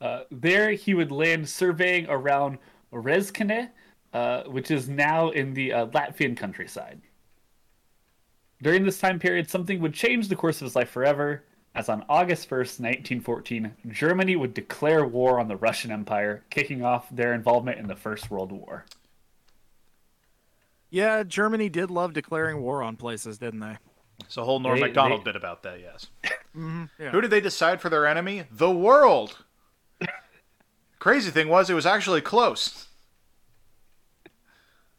Uh, there he would land surveying around Rezekne, uh, which is now in the uh, Latvian countryside. During this time period, something would change the course of his life forever, as on August 1st, 1914, Germany would declare war on the Russian Empire, kicking off their involvement in the First World War. Yeah, Germany did love declaring war on places, didn't they? It's a whole Norm They- Macdonald they- bit about that, yes. Yeah. Who did they decide for their enemy? The world. Crazy thing was, it was actually close.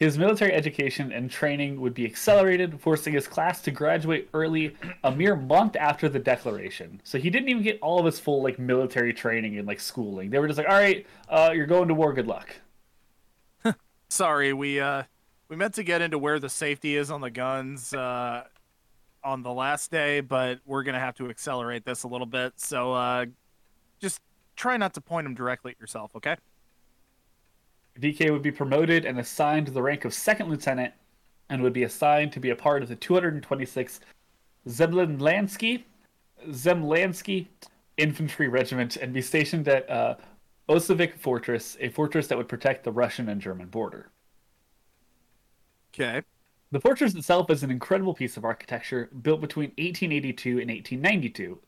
His military education and training would be accelerated, forcing his class to graduate early, a mere month after the declaration. So he didn't even get all of his full like military training and like schooling. They were just like, "All right, uh, you're going to war. Good luck." Sorry, we uh we meant to get into where the safety is on the guns uh on the last day, but we're gonna have to accelerate this a little bit. So uh just try not to point them directly at yourself, okay? VK would be promoted and assigned to the rank of second lieutenant, and would be assigned to be a part of the 226th Zemlyansky Zemlansky Infantry Regiment and be stationed at uh, Fortress, a fortress that would protect the Russian and German border. Okay. The fortress itself is an incredible piece of architecture built between 1882 and 1892.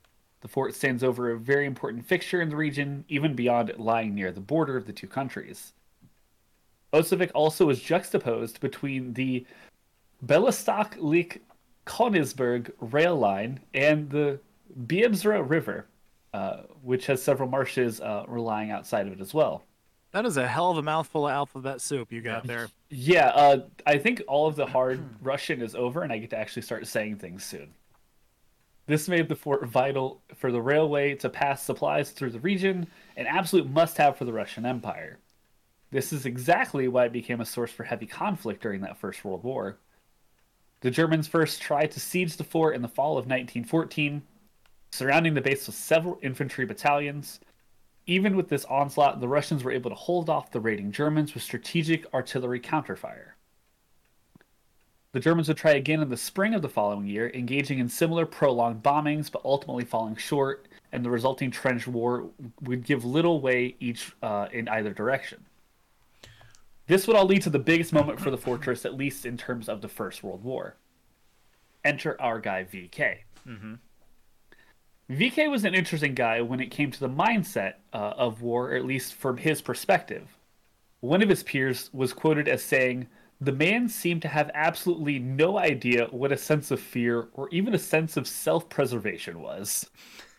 The fort stands over a very important fixture in the region, even beyond it lying near the border of the two countries. Osowiec also is juxtaposed between the Belostok-Lik Königsberg rail line and the Biebrza River, uh, which has several marshes uh, relying outside of it as well. That is a hell of a mouthful of alphabet soup you got there. Yeah, uh, I think all of the hard Russian is over, and I get to actually start saying things soon. This made the fort vital for the railway to pass supplies through the region, an absolute must have for the Russian Empire. This is exactly why it became a source for heavy conflict during that First World War. The Germans first tried to siege the fort in the fall of 1914, surrounding the base with several infantry battalions. Even with this onslaught, the Russians were able to hold off the raiding Germans with strategic artillery counterfire. The Germans would try again in the spring of the following year, engaging in similar prolonged bombings, but ultimately falling short, and the resulting trench war would give little way each uh, in either direction. This would all lead to the biggest moment for the fortress, at least in terms of the First World War. Enter our guy VK. Mm-hmm. VK was an interesting guy when it came to the mindset uh, of war, or at least from his perspective. One of his peers was quoted as saying, The man seemed to have absolutely no idea what a sense of fear or even a sense of self preservation was.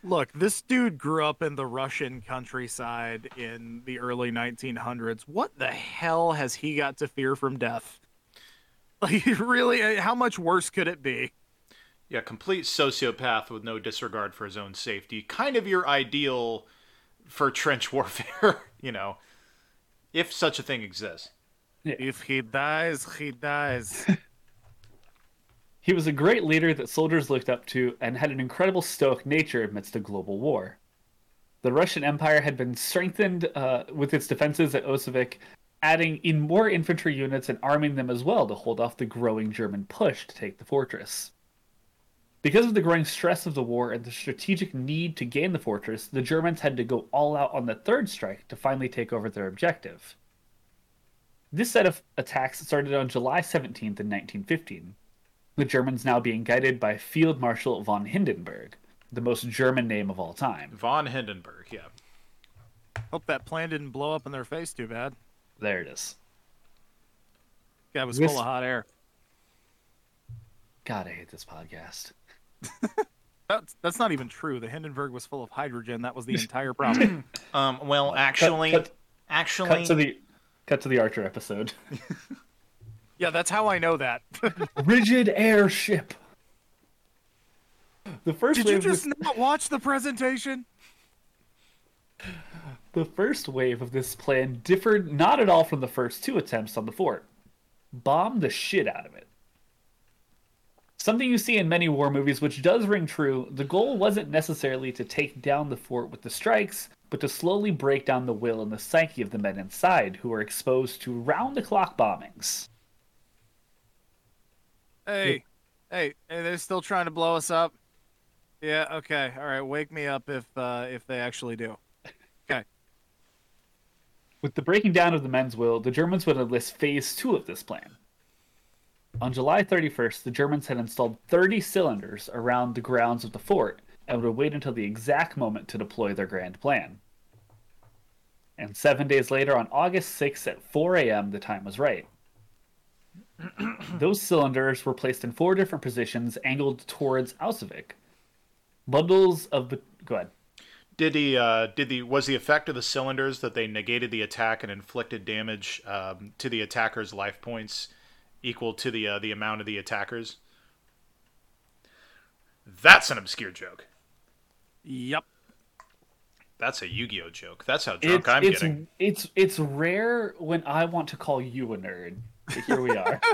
Look, this dude grew up in the Russian countryside in the early 1900s. What the hell has he got to fear from death? Like, really, uh, how much worse could it be? Yeah, complete sociopath with no disregard for his own safety. Kind of your ideal for trench warfare, you know, if such a thing exists. If he dies, he dies. He was a great leader that soldiers looked up to and had an incredible stoic nature amidst a global war. The Russian Empire had been strengthened uh, with its defenses at Osowiec, adding in more infantry units and arming them as well to hold off the growing German push to take the fortress. Because of the growing stress of the war and the strategic need to gain the fortress, the Germans had to go all out on the third strike to finally take over their objective. This set of attacks started on July 17th in 1915 the Germans now being guided by Field Marshal von Hindenburg, the most German name of all time. Von Hindenburg, yeah. Hope that plan didn't blow up in their face too bad. There it is. Guy was This- full of hot air. God, I hate this podcast. That's that's not even true. The Hindenburg was full of hydrogen. That was the entire problem. Um, well, actually, cut, actually, cut to the cut to the Archer episode. yeah, that's how I know that. Rigid airship. The first Did you just of not watch the presentation? the first wave of this plan differed not at all from the first two attempts on the fort. Bomb the shit out of it. Something you see in many war movies, which does ring true, the goal wasn't necessarily to take down the fort with the strikes, but to slowly break down the will and the psyche of the men inside who are exposed to round the clock bombings. Hey, hey, hey, they're still trying to blow us up. Yeah, okay, all right. Wake me up if uh, if they actually do. Okay. With the breaking down of the men's will, the Germans would enlist phase two of this plan. On July 31st, the Germans had installed 30 cylinders around the grounds of the fort and would wait until the exact moment to deploy their grand plan. And seven days later, on August 6th at 4 a.m., the time was right. Those cylinders were placed in four different positions angled towards Auschwitz. Bundles of. Be- Go ahead. did the uh, did the was the effect of the cylinders that they negated the attack and inflicted damage um, to the attacker's life points equal to the uh, the amount of the attackers? That's an obscure joke. Yep. That's a Yu-Gi-Oh joke. That's how drunk I'm it's, getting. It's it's rare when I want to call you a nerd. But here we are.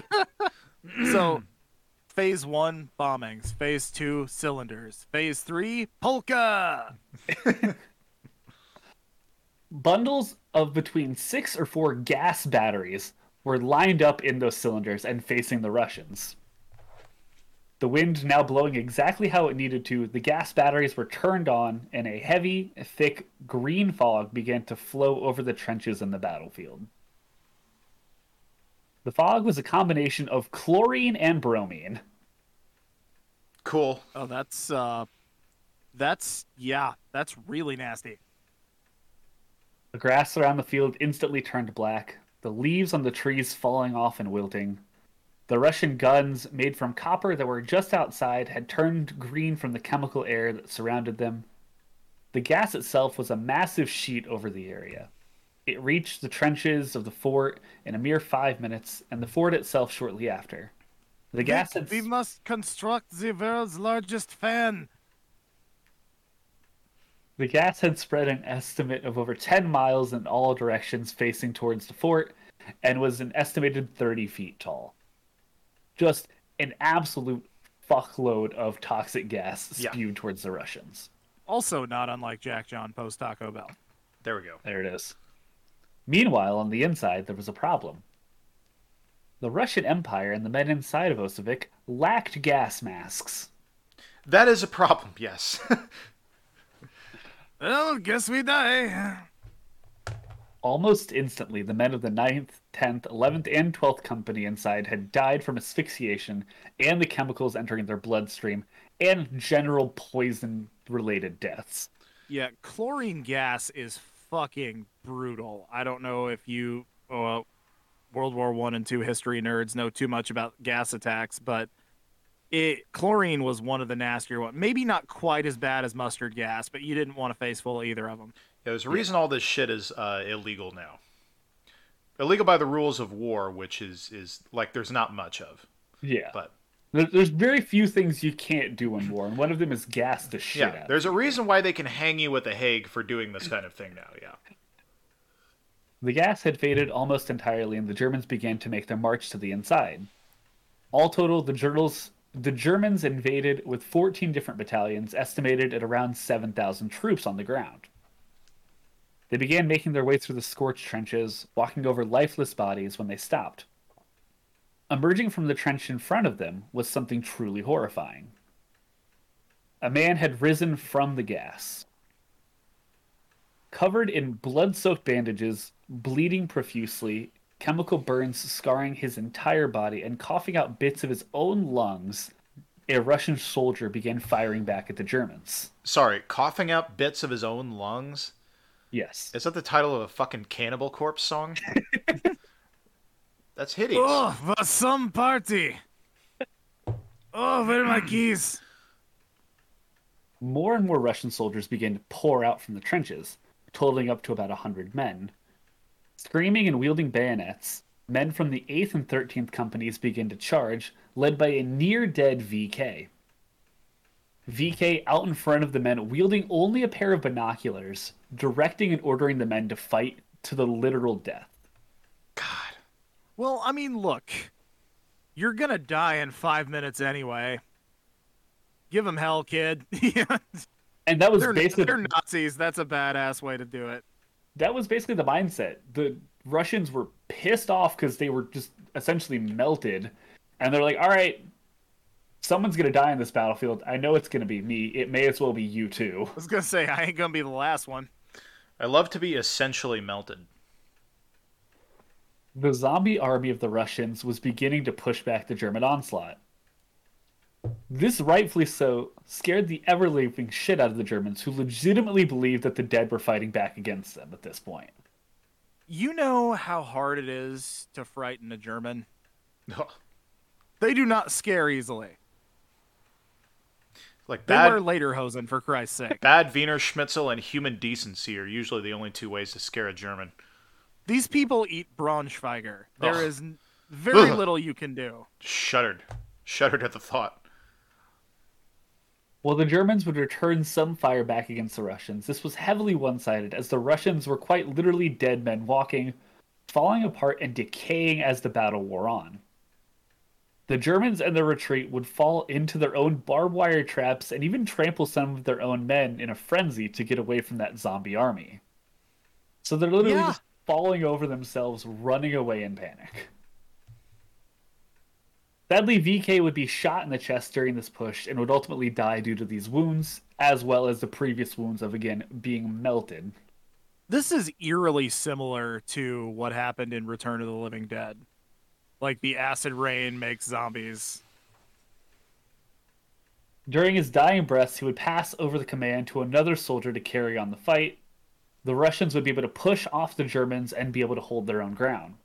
So, phase one bombings. Phase two cylinders. Phase three polka. Bundles of between six or four gas batteries were lined up in those cylinders and facing the Russians. The wind now blowing exactly how it needed to, the gas batteries were turned on, and a heavy, thick green fog began to flow over the trenches and the battlefield. The fog was a combination of chlorine and bromine. Cool. Oh, that's uh, that's yeah, that's really nasty. The grass around the field instantly turned black, the leaves on the trees falling off and wilting. The Russian guns, made from copper that were just outside, had turned green from the chemical air that surrounded them. The gas itself was a massive sheet over the area. It reached the trenches of the fort in a mere five minutes, and the fort itself shortly after. The gas had We must construct the world's largest fan. The gas had spread an estimate of over 10 miles in all directions facing towards the fort and was an estimated 30 feet tall. Just an absolute fuckload of toxic gas Yeah. spewed towards the Russians. Also, not unlike Jack John post Taco Bell. There we go. There it is. Meanwhile, on the inside, there was a problem. The Russian Empire and the men inside of Osowiec lacked gas masks. That is a problem. Yes. Well, guess we die. Almost instantly, the men of the 9th, 10th, 11th, and 12th Company inside had died from asphyxiation and the chemicals entering their bloodstream and general poison related deaths. Yeah, chlorine gas is fucking brutal. I don't know if you uh, World War One and Two history nerds know too much about gas attacks, but it chlorine was one of the nastier ones. Maybe not quite as bad as mustard gas, but you didn't want to face full of either of them. Yeah, there's a reason all this shit is uh, illegal now. Illegal by the rules of war, which is is like there's not much of. Yeah. But There's very few things you can't do in war, and one of them is gas the shit yeah, out. there's a reason why they can hang you at the Hague for doing this kind of thing now. Yeah. The gas had faded almost entirely, and the Germans began to make their march to the inside. All total, the journals the Germans invaded with 14 different battalions, estimated at around 7,000 troops on the ground. They began making their way through the scorched trenches, walking over lifeless bodies when they stopped. Emerging from the trench in front of them was something truly horrifying. A man had risen from the gas. Covered in blood soaked bandages, bleeding profusely, chemical burns scarring his entire body, and coughing out bits of his own lungs, a Russian soldier began firing back at the Germans. Sorry, coughing out bits of his own lungs. Yes. Is that the title of a fucking Cannibal Corpse song? That's hideous. Oh, for some party. Oh, where are my keys? More and more Russian soldiers began to pour out from the trenches, totaling up to about a hundred men. Screaming and wielding bayonets, men from the 8th and 13th companies began to charge, led by a near dead VK. VK out in front of the men, wielding only a pair of binoculars, directing and ordering the men to fight to the literal death. God. Well, I mean, look, you're gonna die in five minutes anyway. Give them hell, kid. And that was they're, basically they're Nazis. That's a badass way to do it. that was basically the mindset. The Russians were pissed off because they were just essentially melted, and they're like, "All right, someone's gonna die in this battlefield. I know it's gonna be me. It may as well be you too." I was gonna say I ain't gonna be the last one. I love to be essentially melted. The zombie army of the Russians was beginning to push back the German onslaught. This, rightfully so, scared the ever living shit out of the Germans, who legitimately believed that the dead were fighting back against them at this point. You know how hard it is to frighten a German. Ugh. They do not scare easily. Like They bad, wear lederhosen for Christ's sake. bad Wiener Schnitzel and human decency are usually the only two ways to scare a German. These people eat Braunschweiger. There Ugh. is very Ugh. little you can do. Shuddered. Shuddered at the thought. While the Germans would return some fire back against the Russians, this was heavily one sided, as the Russians were quite literally dead men walking, falling apart and decaying as the battle wore on. The Germans and their retreat would fall into their own barbed wire traps and even trample some of their own men in a frenzy to get away from that zombie army. So they're literally Yeah. just falling over themselves, running away in panic. Sadly, VK would be shot in the chest during this push and would ultimately die due to these wounds, as well as the previous wounds of, again, being melted. This is eerily similar to what happened in Return of the Living Dead. Like the acid rain makes zombies. During his dying breaths, he would pass over the command to another soldier to carry on the fight. The Russians would be able to push off the Germans and be able to hold their own ground.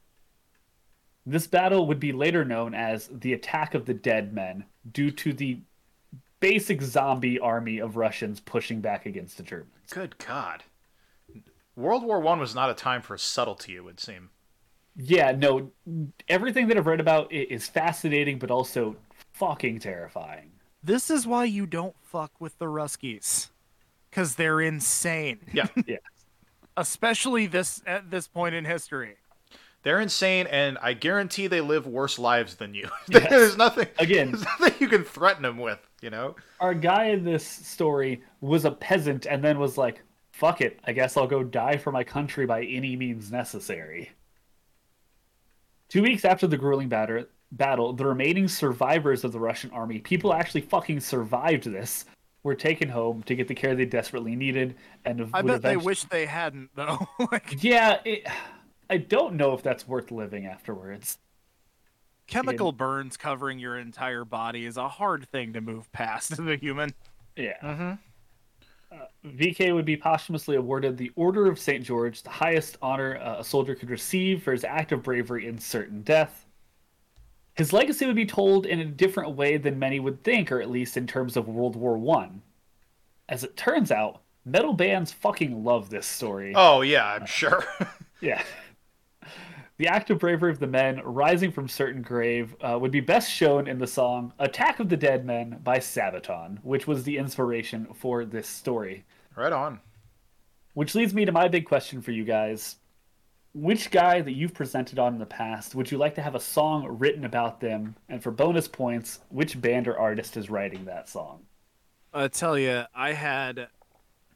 This battle would be later known as the Attack of the Dead Men, due to the basic zombie army of Russians pushing back against the Germans. Good God. World War One was not a time for subtlety, it would seem. Yeah, no, everything that I've read about it is fascinating, but also fucking terrifying. This is why you don't fuck with the Ruskies. Cause they're insane. Yeah. Yeah. Especially this at this point in history. They're insane, and I guarantee they live worse lives than you. Yes. there's nothing. Again. there's nothing you can threaten them with. You know. Our guy in this story was a peasant and then was like, fuck it, I guess I'll go die for my country by any means necessary. Two weeks after the grueling batter- battle, the remaining survivors of the Russian army, people actually fucking survived this, were taken home to get the care they desperately needed, and I would bet they wish they hadn't though. like Yeah, it, I don't know if that's worth living afterwards. chemical burns covering your entire body is a hard thing to move past as a human. Yeah. Mm-hmm. VK would be posthumously awarded the Order of St. George, the highest honor uh, a soldier could receive for his act of bravery in certain death. His legacy would be told in a different way than many would think, or at least in terms of World War One. As it turns out, metal bands fucking love this story. Oh yeah, I'm sure. Yeah. The act of bravery of the men rising from certain grave uh, would be best shown in the song Attack of the Dead Men by Sabaton, which was the inspiration for this story. right on. Which leads me to my big question for you guys. Which guy that you've presented on in the past would you like to have a song written about them? And for bonus points, which band or artist is writing that song? I tell you, I had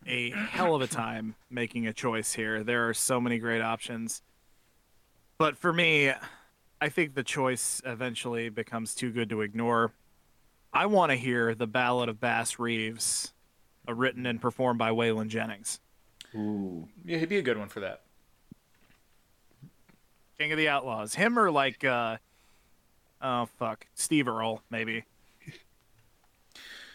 a hell of a time making a choice here. There are so many great options. But for me, I think the choice eventually becomes too good to ignore. I want to hear the Ballad of Bass Reeves, uh, written and performed by Waylon Jennings. Ooh. Yeah, he'd be a good one for that. King of the Outlaws. Him or like, uh, oh, fuck, Steve Earle, maybe.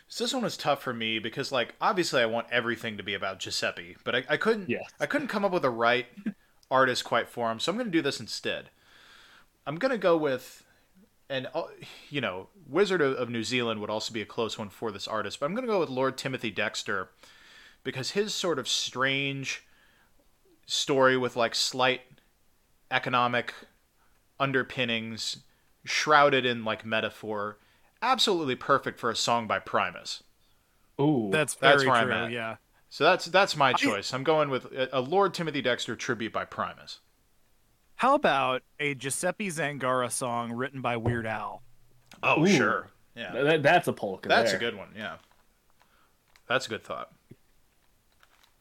So this one was tough for me because, like, obviously I want everything to be about Giuseppe, but I, I couldn't. Yes. I couldn't come up with a right artist quite for him, so I'm going to do this instead. I'm going to go with, and uh, you know, Wizard of, of New Zealand would also be a close one for this artist, but I'm going to go with Lord Timothy Dexter because his sort of strange story with like slight economic underpinnings shrouded in like metaphor absolutely perfect for a song by Primus. Ooh. That's very That's where I'm true, at. yeah. So that's that's my choice. I'm going with a, a Lord Timothy Dexter tribute by Primus. How about a Giuseppe Zangara song written by Weird Al? Oh Ooh. sure, yeah, That- that's a polka. that's there. a good one. Yeah, that's a good thought.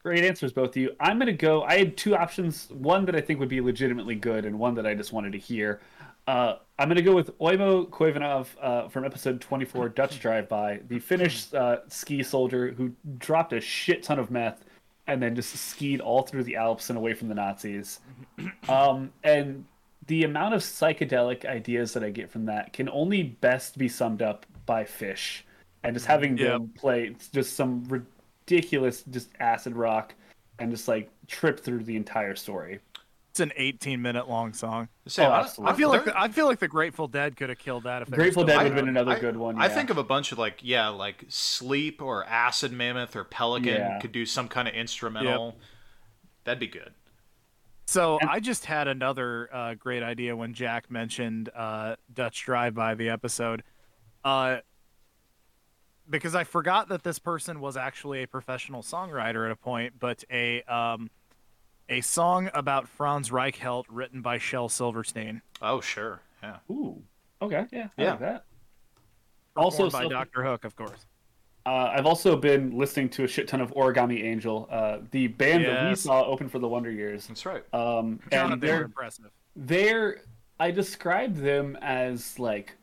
Great answers, both of you. I'm going to go. I had two options one that I think would be legitimately good, and one that I just wanted to hear. Uh, I'm going to go with Aimo Koivunen uh, from episode 24, Dutch Drive By, the Finnish uh, ski soldier who dropped a shit ton of meth and then just skied all through the Alps and away from the Nazis. Um, and the amount of psychedelic ideas that I get from that can only best be summed up by Phish. And just having Yep. them play just some ridiculous, just acid rock and just like trip through the entire story. It's an 18 minute long song. Say, Oh, I- I feel like the, I feel like the Grateful Dead could have killed that if they were Grateful Dead would have been another I- good one. I think of a bunch of like yeah, like Sleep or Acid Mammoth or Pelican Yeah. could do some kind of instrumental. That'd be good. So I just had another uh, great idea when Jack mentioned uh, Dutch Drive by the episode, uh, because I forgot that this person was actually a professional songwriter at a point, but a um, a song about Franz Reichelt written by Shel Silverstein, Oh sure, yeah. Ooh. Okay. Yeah. I Yeah. like that. Also, also by so- Doctor Hook, of course. Uh, I've also been listening to a shit ton of Origami Angel, uh, the band that we saw open for the Wonder Years. That's right. Um, God, and they were they're impressive. they're I describe them as like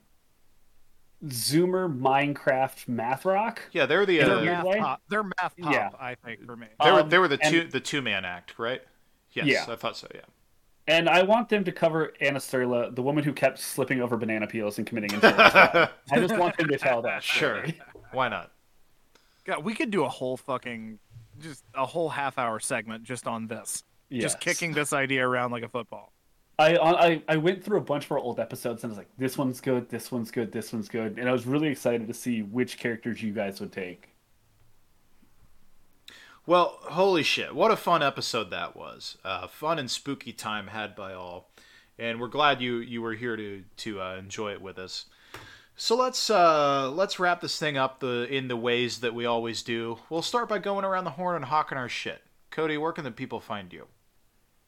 Zoomer Minecraft math rock. Yeah, they're the They're uh, math way? pop. They're math pop. Yeah. I think for me. they were Um, they were the and- two the two man act, right? Yes, Yeah. I thought so. Yeah. And I want them to cover Anna Sterla, the woman who kept slipping over banana peels and committing insuicide. I just want them to tell that. Sure. story. Why not? God, we could do a whole fucking, just a whole half hour segment just on this. Yes. Just kicking this idea around like a football. I, I I went through a bunch of our old episodes and I was like, this one's good, this one's good, this one's good, and I was really excited to see which characters you guys would take. Well, holy shit! What a fun episode that was. Uh, fun and spooky time had by all, and we're glad you you were here to to uh, enjoy it with us. So let's uh, let's wrap this thing up the in the ways that we always do. We'll start by going around the horn and hawking our shit. Cody, where can the people find you?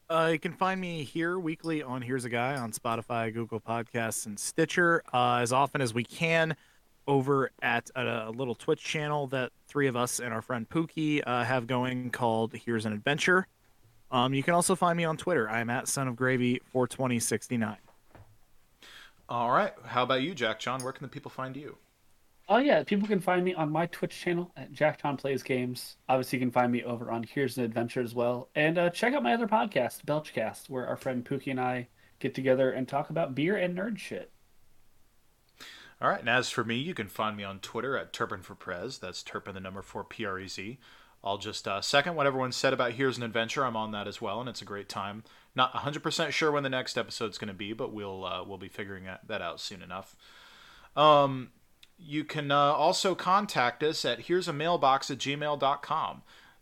Uh, you can find me here weekly on Here's a Guy on Spotify, Google Podcasts, and Stitcher uh, as often as we can over at a, a little Twitch channel that three of us and our friend Pookie uh, have going called Here's an Adventure. Um, you can also find me on Twitter. I'm at Son of Gravy 42069. All right. How about you, Jack John? Where can the people find you? Oh yeah, people can find me on my Twitch channel at Jack John Plays Games. Obviously, you can find me over on Here's an Adventure as well, and uh, check out my other podcast, Belchcast, where our friend Pookie and I get together and talk about beer and nerd shit. All right, and as for me, you can find me on Twitter at Turpin for Prez. That's Turpin the number four P R E Z. I'll just uh, second what everyone said about Here's an Adventure. I'm on that as well, and it's a great time. Not 100% sure when the next episode's going to be, but we'll uh, we'll be figuring that out soon enough. Um, you can uh, also contact us at here's a mailbox at gmail.com.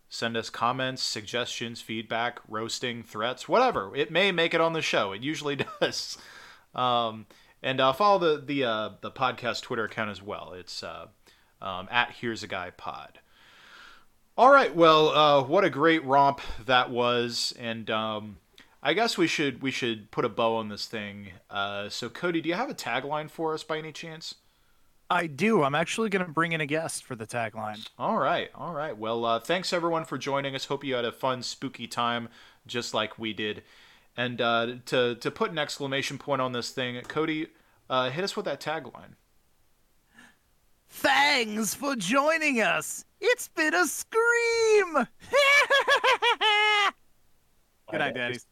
Send us comments, suggestions, feedback, roasting, threats, whatever. It may make it on the show. It usually does. Um, and uh, follow the the uh, the podcast Twitter account as well. It's uh, um, at Here's a Guy Pod. All right, well, uh, what a great romp that was, and um, I guess we should we should put a bow on this thing. Uh, so, Cody, do you have a tagline for us by any chance? I do. I'm actually going to bring in a guest for the tagline. All right, all right. Well, uh, thanks everyone for joining us. Hope you had a fun, spooky time, just like we did. And uh, to to put an exclamation point on this thing, Cody, uh, hit us with that tagline. Thanks for joining us. It's been a scream. Good night, daddies.